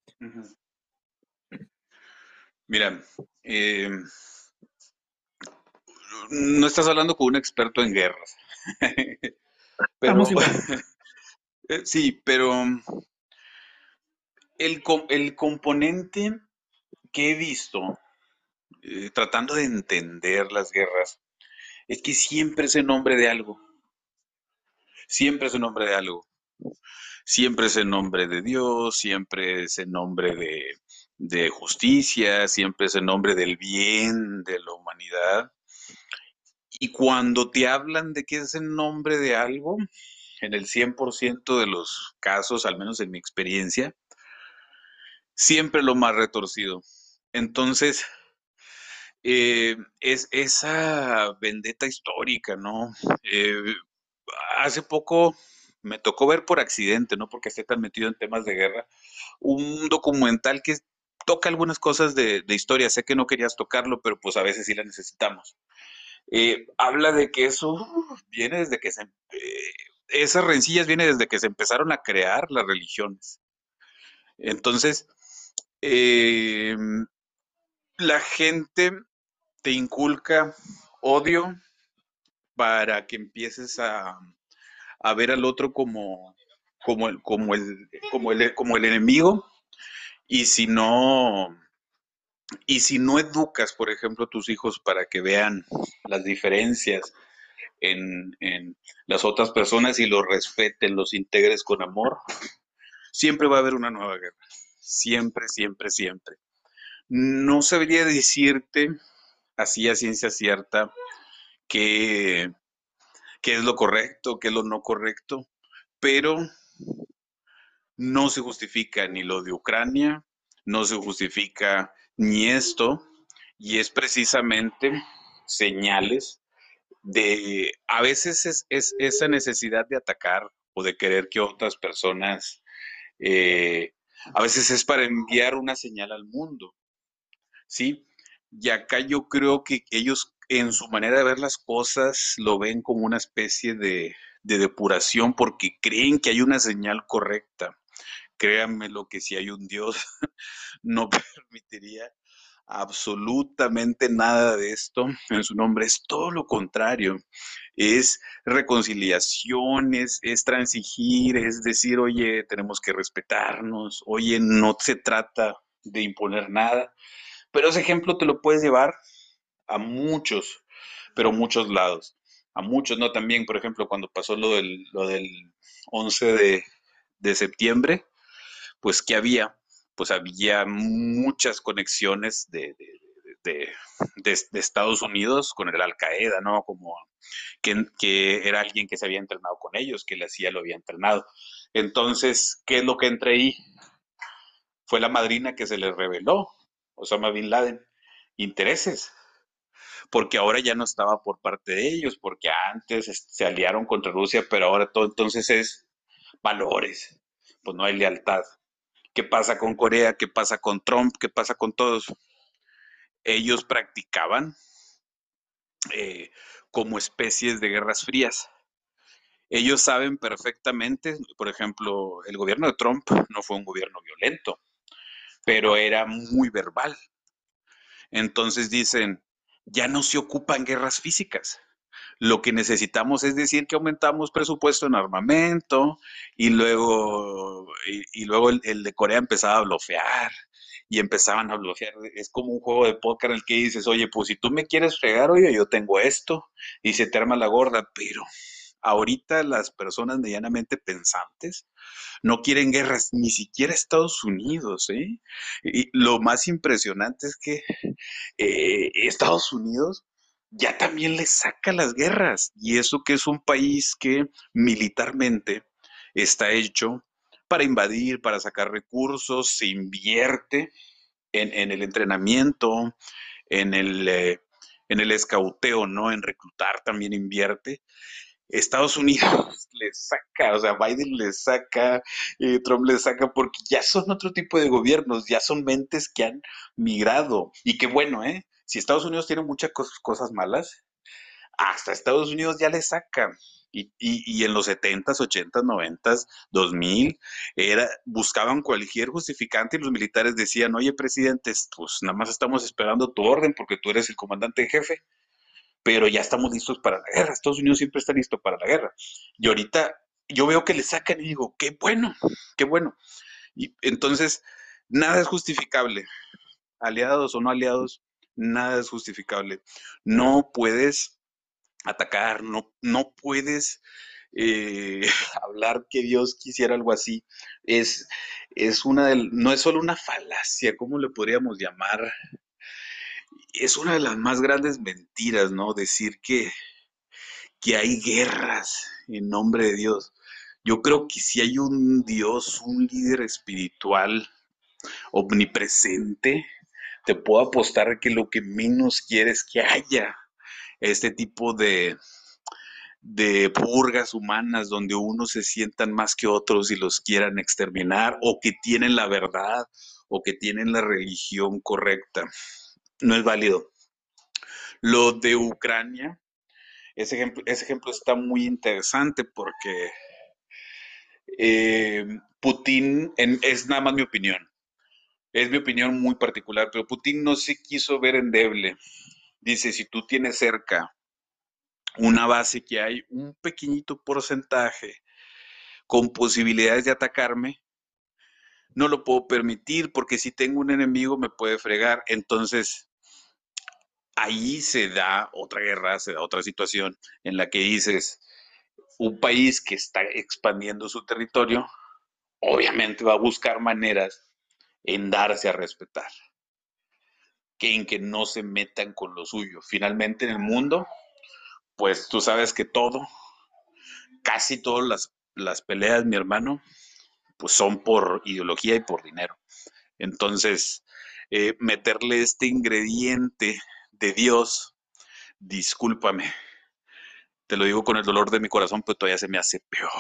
Mira, eh, no estás hablando con un experto en guerras, pero eh, sí, pero el, el componente que he visto eh, tratando de entender las guerras es que siempre es en nombre de algo, siempre es en nombre de algo, siempre es en nombre de Dios, siempre es en nombre de, de justicia, siempre es en nombre del bien de la humanidad. Y cuando te hablan de que es en nombre de algo, en el 100% de los casos, al menos en mi experiencia, siempre lo más retorcido. Entonces, eh, es esa vendetta histórica, ¿no? Eh, hace poco me tocó ver por accidente, no porque esté tan metido en temas de guerra, un documental que toca algunas cosas de, historia. Sé que no querías tocarlo, pero pues a veces sí la necesitamos. Eh, habla de que eso uh, viene desde que se, em- esas rencillas viene desde que se empezaron a crear las religiones. Entonces, eh, la gente te inculca odio para que empieces a, a ver al otro como, como, el, como, el, como, el, como el enemigo y si no, y si no educas, por ejemplo, a tus hijos para que vean las diferencias en, en, las otras personas y los respeten, los integres con amor, siempre va a haber una nueva guerra. Siempre, siempre, siempre. No sabría decirte así a ciencia cierta qué, es lo correcto, qué es lo no correcto, pero no se justifica ni lo de Ucrania, no se justifica ni esto, y es precisamente señales de, a veces es, es esa necesidad de atacar o de querer que otras personas, eh, a veces es para enviar una señal al mundo, ¿sí? Y acá yo creo que ellos en su manera de ver las cosas lo ven como una especie de, de depuración porque creen que hay una señal correcta. Créanme lo que si hay un Dios no permitiría absolutamente nada de esto en su nombre. Es todo lo contrario. Es reconciliación, es, transigir, es decir, oye, tenemos que respetarnos, oye, no se trata de imponer nada. Pero ese ejemplo te lo puedes llevar a muchos, pero muchos lados. A muchos, ¿no? También, por ejemplo, cuando pasó lo del, lo del 11 de, de septiembre, pues ¿qué había? Pues había muchas conexiones de, de, de, Estados Unidos con el Al Qaeda, ¿no? Como que, que, era alguien que se había entrenado con ellos, que la CIA lo había entrenado. Entonces, ¿qué es lo que entra ahí? Fue la madrina que se le reveló, Osama Bin Laden, intereses, porque ahora ya no estaba por parte de ellos, porque antes se aliaron contra Rusia, pero ahora todo entonces es valores, pues no hay lealtad. ¿Qué pasa con Corea? ¿Qué pasa con Trump? ¿Qué pasa con todos? Ellos practicaban eh, como especies de guerras frías. Ellos saben perfectamente, por ejemplo, el gobierno de Trump no fue un gobierno violento, pero era muy verbal. Entonces dicen, ya no se ocupan guerras físicas. Lo que necesitamos es decir que aumentamos presupuesto en armamento y luego, y, luego el, de Corea empezaba a bloquear y empezaban a bloquear. Es como un juego de póker en el que dices, oye, pues si tú me quieres fregar, oye, yo tengo esto y se te arma la gorda, pero ahorita las personas medianamente pensantes no quieren guerras, ni siquiera Estados Unidos. ¿eh? Y lo más impresionante es que eh, Estados Unidos ya también le saca las guerras. Y eso que es un país que militarmente está hecho para invadir, para sacar recursos, se invierte en, el entrenamiento, en el, eh, en el escauteo, ¿no? En reclutar también invierte. Estados Unidos le saca, o sea, Biden le saca, eh, Trump le saca, porque ya son otro tipo de gobiernos, ya son mentes que han migrado. Y qué bueno, ¿eh? Si Estados Unidos tiene muchas cosas malas, hasta Estados Unidos ya le saca. Y, en los 70s, 80s, 90s, 2000, era, buscaban cualquier justificante y los militares decían, oye, presidente, pues nada más estamos esperando tu orden porque tú eres el comandante en jefe pero ya estamos listos para la guerra. Estados Unidos siempre está listo para la guerra. Y ahorita yo veo que le sacan y digo, qué bueno, qué bueno. Y entonces, nada es justificable. Aliados o no aliados, nada es justificable. No puedes atacar, no, no puedes eh, hablar que Dios quisiera algo así. Es, es una del, no es solo una falacia, ¿cómo le podríamos llamar? es una de las más grandes mentiras, ¿no? Decir que, que hay guerras en nombre de Dios. Yo creo que si hay un Dios, un líder espiritual omnipresente, te puedo apostar que lo que menos quiere es que haya este tipo de, de purgas humanas donde unos se sientan más que otros y los quieran exterminar o que tienen la verdad o que tienen la religión correcta no es válido. Lo de Ucrania, ese ejemplo, ese ejemplo está muy interesante porque eh, Putin, es nada más mi opinión, es mi opinión muy particular, pero Putin no se quiso ver endeble. Dice, si tú tienes cerca una base que hay un pequeñito porcentaje con posibilidades de atacarme, no lo puedo permitir porque si tengo un enemigo me puede fregar. Entonces, ahí se da otra guerra, se da otra situación en la que dices, un país que está expandiendo su territorio, obviamente va a buscar maneras en darse a respetar, que en que no se metan con lo suyo. Finalmente en el mundo, pues tú sabes que todo, casi todas las, las peleas, mi hermano, pues son por ideología y por dinero. Entonces, eh, meterle este ingrediente de Dios, discúlpame, te lo digo con el dolor de mi corazón, pero todavía se me hace peor.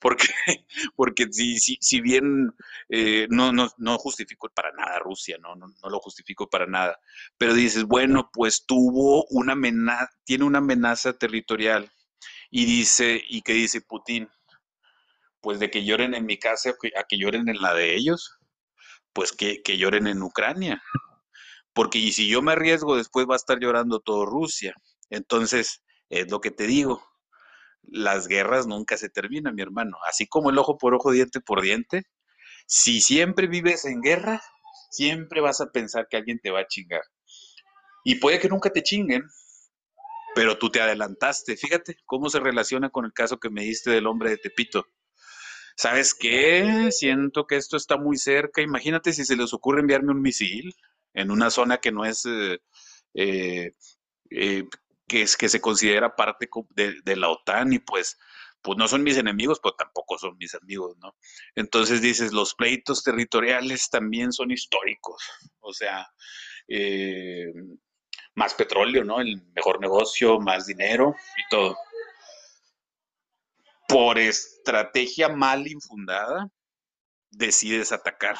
Porque, porque si, si, si bien eh, no, no, no, justifico para nada Rusia, ¿no? No, no lo justifico para nada, pero dices, bueno, pues tuvo una amenaza, tiene una amenaza territorial y dice, ¿y qué dice Putin? pues de que lloren en mi casa a que lloren en la de ellos, pues que, lloren en Ucrania. Porque y si yo me arriesgo, después va a estar llorando todo Rusia. Entonces, es lo que te digo, las guerras nunca se terminan, mi hermano. Así como el ojo por ojo, diente por diente, si siempre vives en guerra, siempre vas a pensar que alguien te va a chingar. Y puede que nunca te chinguen, pero tú te adelantaste. Fíjate cómo se relaciona con el caso que me diste del hombre de Tepito. ¿sabes qué? Siento que esto está muy cerca. Imagínate si se les ocurre enviarme un misil en una zona que no es, eh, eh, eh, que, es que se considera parte de, la OTAN y pues, pues no son mis enemigos, pero tampoco son mis amigos, ¿no? Entonces dices, los pleitos territoriales también son históricos, o sea, más petróleo, ¿no? El mejor negocio, más dinero y todo por estrategia mal infundada, decides atacar.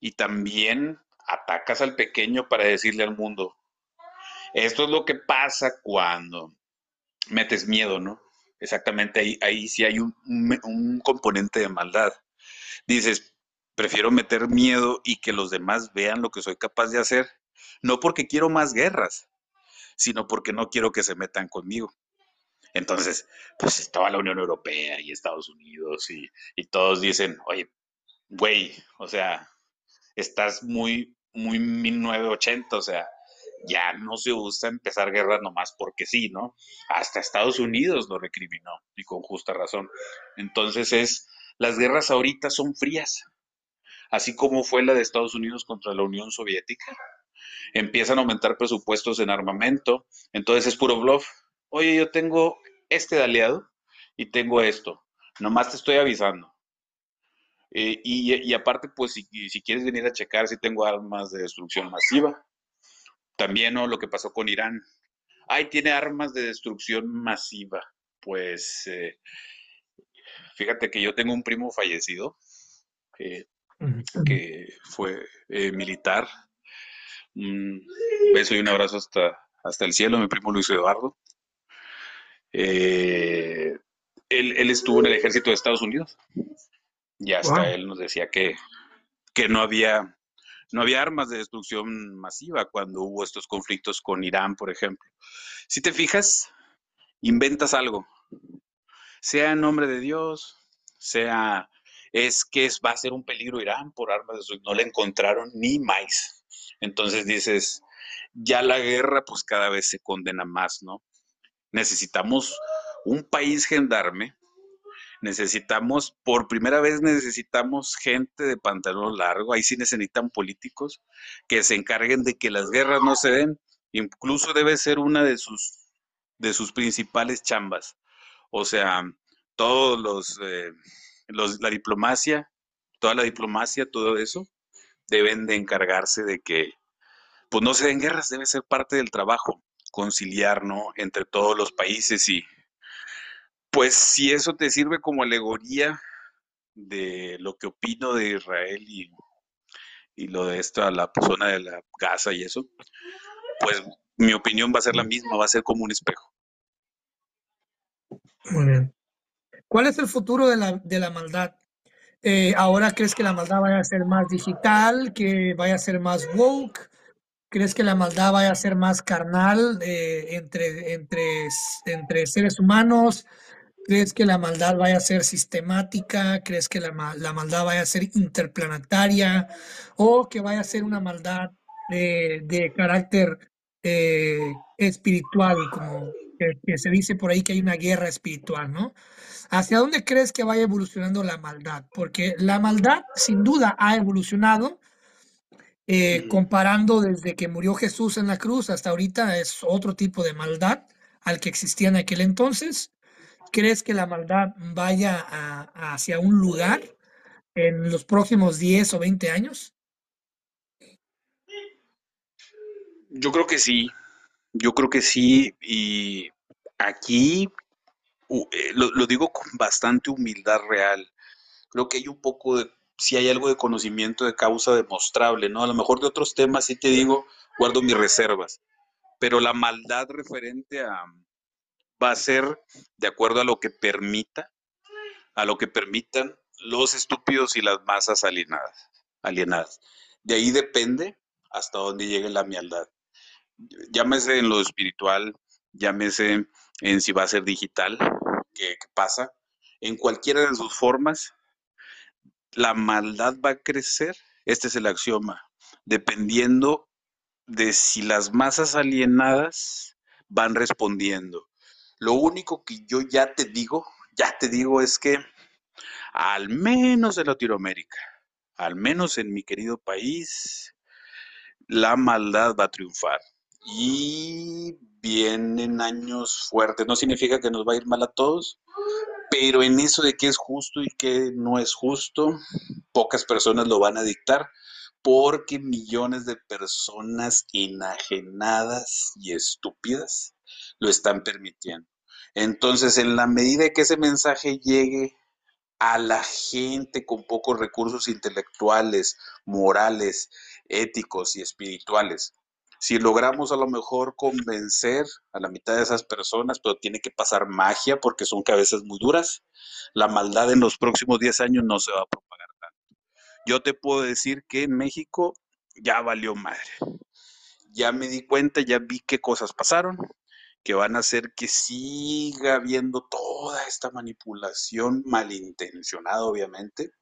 Y también atacas al pequeño para decirle al mundo, esto es lo que pasa cuando metes miedo, ¿no? Exactamente, ahí, ahí sí hay un, componente de maldad. Dices, prefiero meter miedo y que los demás vean lo que soy capaz de hacer, no porque quiero más guerras, sino porque no quiero que se metan conmigo. Entonces, pues estaba la Unión Europea y Estados Unidos y, y todos dicen, oye, güey, o sea, estás muy, muy 1980, o sea, ya no se usa empezar guerras nomás porque sí, ¿no? Hasta Estados Unidos lo recriminó y con justa razón. Entonces es, las guerras ahorita son frías, así como fue la de Estados Unidos contra la Unión Soviética. Empiezan a aumentar presupuestos en armamento, entonces es puro bluff. Oye, yo tengo este aliado y tengo esto, nomás te estoy avisando. Eh, y, aparte, pues si, si, quieres venir a checar si tengo armas de destrucción masiva, también ¿no? lo que pasó con Irán. Ay, tiene armas de destrucción masiva. Pues eh, fíjate que yo tengo un primo fallecido que fue eh, militar. Un beso y un abrazo hasta, hasta el cielo, mi primo Luis Eduardo. él, él, estuvo en el ejército de Estados Unidos y hasta él nos decía que, que no había no había armas de destrucción masiva cuando hubo estos conflictos con Irán, por ejemplo. Si te fijas, inventas algo, sea en nombre de Dios, sea es que va a ser un peligro Irán por armas de destrucción, no le encontraron ni más. Entonces dices, ya la guerra pues cada vez se condena más, ¿no? Necesitamos un país gendarme necesitamos, por primera vez necesitamos gente de pantalón largo, ahí sí necesitan políticos que se encarguen de que las guerras no se den, incluso debe ser una de sus, de sus principales chambas. O sea, todos los, eh, la diplomacia, toda la diplomacia, todo eso, deben de encargarse de que pues no se den guerras, debe ser parte del trabajo, conciliar, ¿no? Entre todos los países y pues si eso te sirve como alegoría de lo que opino de Israel y, lo de esto a la persona de la Gaza y eso, pues mi opinión va a ser la misma, va a ser como un espejo. Muy bien. ¿Cuál es el futuro de la, de la maldad? Eh, ¿Ahora crees que la maldad vaya a ser más digital, que vaya a ser más woke? ¿Crees que la maldad vaya a ser más carnal eh, entre, entre, entre seres humanos? ¿Crees que la maldad vaya a ser sistemática? ¿Crees que la, maldad vaya a ser interplanetaria? ¿O que vaya a ser una maldad de carácter eh, espiritual, como que, se dice por ahí que hay una guerra espiritual, ¿no? ¿Hacia dónde crees que vaya evolucionando la maldad? Porque la maldad sin duda ha evolucionado. Eh, comparando desde que murió Jesús en la cruz hasta ahorita es otro tipo de maldad al que existía en aquel entonces. ¿Crees que la maldad vaya hacia un lugar en los próximos 10 o 20 años? Yo creo que sí, yo creo que sí, y aquí eh, lo, digo con bastante humildad real. Creo que hay un poco de, si hay algo de conocimiento de causa demostrable, ¿no? A lo mejor de otros temas sí te digo, guardo mis reservas, pero la maldad referente a, va a ser de acuerdo a lo que permita, a lo que permitan los estúpidos y las masas alienadas. alienadas. De ahí depende hasta dónde llegue la mialdad. Llámese en lo espiritual, llámese en si va a ser digital, qué pasa. En cualquiera de sus formas, la maldad va a crecer. Este es el axioma. Dependiendo de si las masas alienadas van respondiendo. Lo único que yo ya te digo, ya te digo es que al menos en Latinoamérica, al menos en mi querido país, la maldad va a triunfar. Y vienen años fuertes. No significa que nos va a ir mal a todos, pero en eso de qué es justo y qué no es justo, pocas personas lo van a dictar porque millones de personas enajenadas y estúpidas lo están permitiendo. Entonces, en la medida que ese mensaje llegue a la gente con pocos recursos intelectuales, morales, éticos y espirituales, si logramos a lo mejor convencer a la mitad de esas personas, pero tiene que pasar magia porque son cabezas muy duras, la maldad en los próximos 10 años no se va a propagar tanto. Yo te puedo decir que en México ya valió madre. ya me di cuenta, ya vi qué cosas pasaron, que van a hacer que siga habiendo toda esta manipulación malintencionada, obviamente,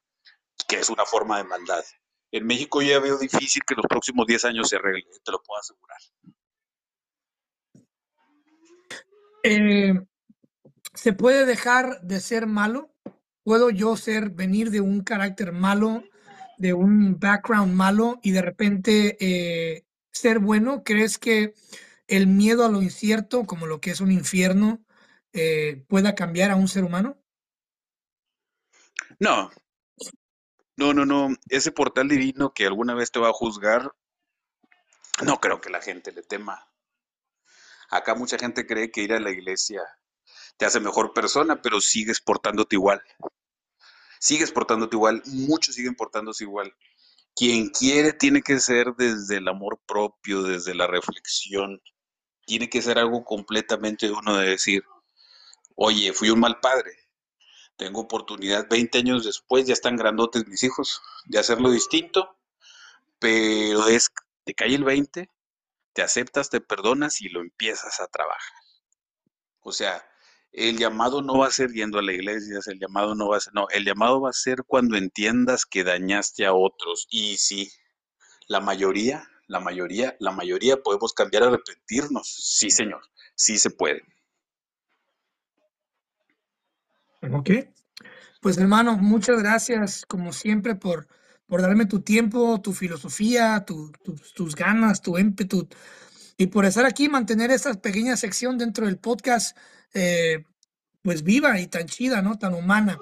que es una forma de maldad. En México ya veo difícil que los próximos 10 años se arregle, te lo puedo asegurar. Eh, ¿Se puede dejar de ser malo? ¿Puedo yo ser, venir de un carácter malo, de un background malo y de repente eh, ser bueno? ¿Crees que el miedo a lo incierto, como lo que es un infierno, eh, pueda cambiar a un ser humano? No, no, no, no. Ese portal divino que alguna vez te va a juzgar, no creo que la gente le tema. Acá mucha gente cree que ir a la iglesia te hace mejor persona, pero sigues portándote igual. Sigues portándote igual, muchos siguen portándose igual. Quien quiere tiene que ser desde el amor propio, desde la reflexión. Tiene que ser algo completamente uno de decir, oye, fui un mal padre. Tengo oportunidad 20 años después, ya están grandotes mis hijos, de hacerlo distinto, pero es, te cae el 20, te aceptas, te perdonas y lo empiezas a trabajar. O sea, el llamado no va a ser yendo a la iglesia, el llamado no va a ser, no, el llamado va a ser cuando entiendas que dañaste a otros. Y sí, la mayoría, la mayoría, la mayoría podemos cambiar a arrepentirnos. Sí, señor, sí se puede. Ok. Pues hermano, muchas gracias como siempre por, por darme tu tiempo, tu filosofía, tu, tu, tus ganas, tu ímpetu y por estar aquí, mantener esta pequeña sección dentro del podcast, eh, pues viva y tan chida, ¿no? Tan humana.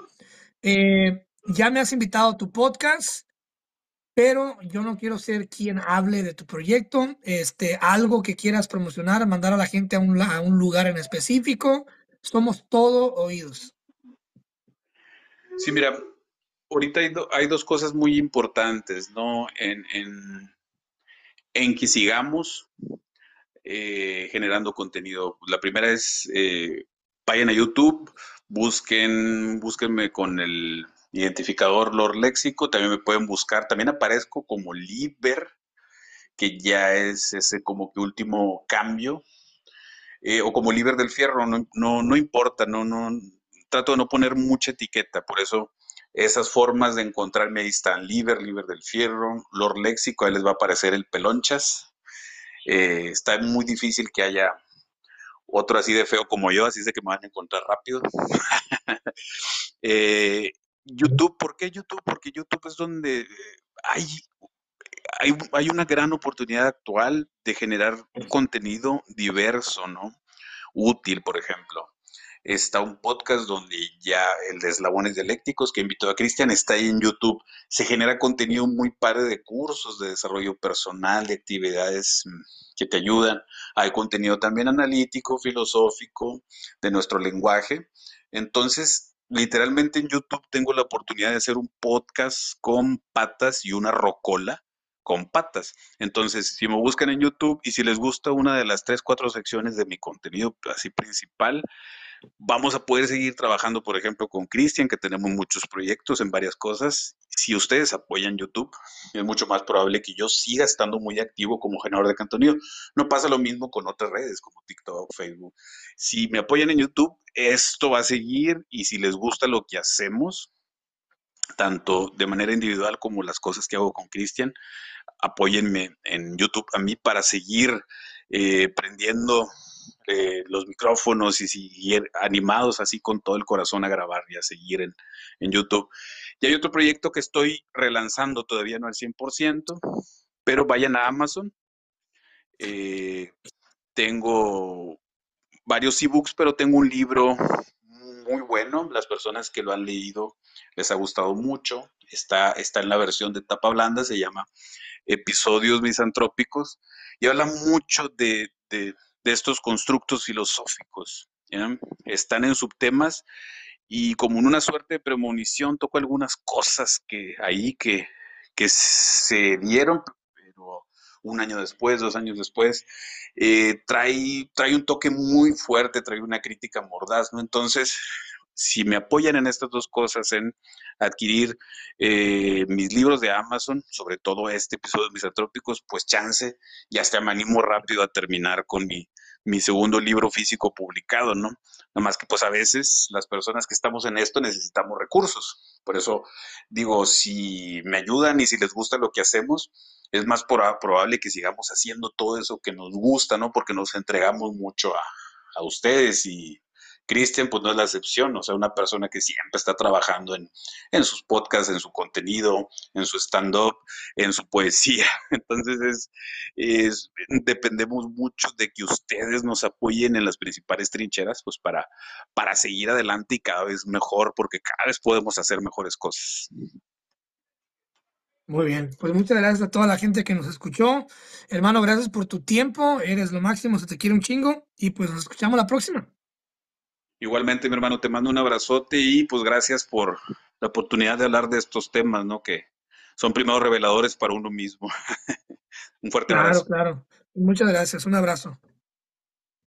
Eh, ya me has invitado a tu podcast, pero yo no quiero ser quien hable de tu proyecto. Este, algo que quieras promocionar, mandar a la gente a un, lugar en específico. Somos todo oídos. Sí, mira, ahorita hay dos cosas muy importantes, ¿no? En, en, en que sigamos eh, generando contenido. La primera es, eh, vayan a YouTube, busquen, búsquenme con el identificador Lord Léxico, también me pueden buscar, también aparezco como Liber, que ya es ese como que último cambio, eh, o como Liber del Fierro, no, no, no importa, no, no, trato de no poner mucha etiqueta, por eso esas formas de encontrarme ahí están, Liber, Liber del Fierro, Lord Léxico, ahí les va a aparecer el Pelonchas, eh, está muy difícil que haya otro así de feo como yo, así es de que me van a encontrar rápido. eh, YouTube, ¿por qué YouTube? Porque YouTube es donde hay, hay, hay, una gran oportunidad actual de generar contenido diverso, ¿no? Útil, por ejemplo está un podcast donde ya el de Eslabones Dialécticos que invitó a Cristian está ahí en YouTube. Se genera contenido muy padre de cursos de desarrollo personal, de actividades mm, que te ayudan. Hay contenido también analítico, filosófico, de nuestro lenguaje. Entonces, literalmente en YouTube tengo la oportunidad de hacer un podcast con patas y una rocola con patas. Entonces, si me buscan en YouTube y si les gusta una de las tres, cuatro secciones de mi contenido así principal, Vamos a poder seguir trabajando, por ejemplo, con Cristian, que tenemos muchos proyectos en varias cosas. Si ustedes apoyan YouTube, es mucho más probable que yo siga estando muy activo como generador de contenido. No pasa lo mismo con otras redes como TikTok, Facebook. Si me apoyan en YouTube, esto va a seguir y si les gusta lo que hacemos, tanto de manera individual como las cosas que hago con Cristian, apóyenme en YouTube a mí para seguir eh, prendiendo eh, los micrófonos y seguir animados así con todo el corazón a grabar y a seguir en, en YouTube. Y hay otro proyecto que estoy relanzando todavía no al 100%, pero vayan a Amazon. Eh, tengo varios ebooks, pero tengo un libro muy bueno. Las personas que lo han leído les ha gustado mucho. Está, está en la versión de tapa blanda, se llama Episodios Misantrópicos y habla mucho de, de, de estos constructos filosóficos. Están en subtemas y como en una suerte de premonición toco algunas cosas que ahí que, que se dieron, pero un año después, dos años después, eh, trae, trae un toque muy fuerte, trae una crítica mordaz, ¿no? Entonces, si me apoyan en estas dos cosas, en adquirir eh, mis libros de Amazon, sobre todo este episodio de Misantrópicos, pues chance, y hasta me animo rápido a terminar con mi, mi segundo libro físico publicado, ¿no? Nada más que pues a veces las personas que estamos en esto necesitamos recursos. Por eso digo, si me ayudan y si les gusta lo que hacemos, es más probable que sigamos haciendo todo eso que nos gusta, ¿no? Porque nos entregamos mucho a, a ustedes y Cristian, pues no es la excepción, o sea, una persona que siempre está trabajando en, en sus podcasts, en su contenido, en su stand-up, en su poesía. Entonces, es, es, dependemos mucho de que ustedes nos apoyen en las principales trincheras, pues para, para seguir adelante y cada vez mejor, porque cada vez podemos hacer mejores cosas. Muy bien, pues muchas gracias a toda la gente que nos escuchó. Hermano, gracias por tu tiempo, eres lo máximo, se te quiere un chingo y pues nos escuchamos la próxima. Igualmente, mi hermano, te mando un abrazote y pues gracias por la oportunidad de hablar de estos temas, ¿no? Que son primeros reveladores para uno mismo. un fuerte claro, abrazo. Claro, claro. Muchas gracias. Un abrazo.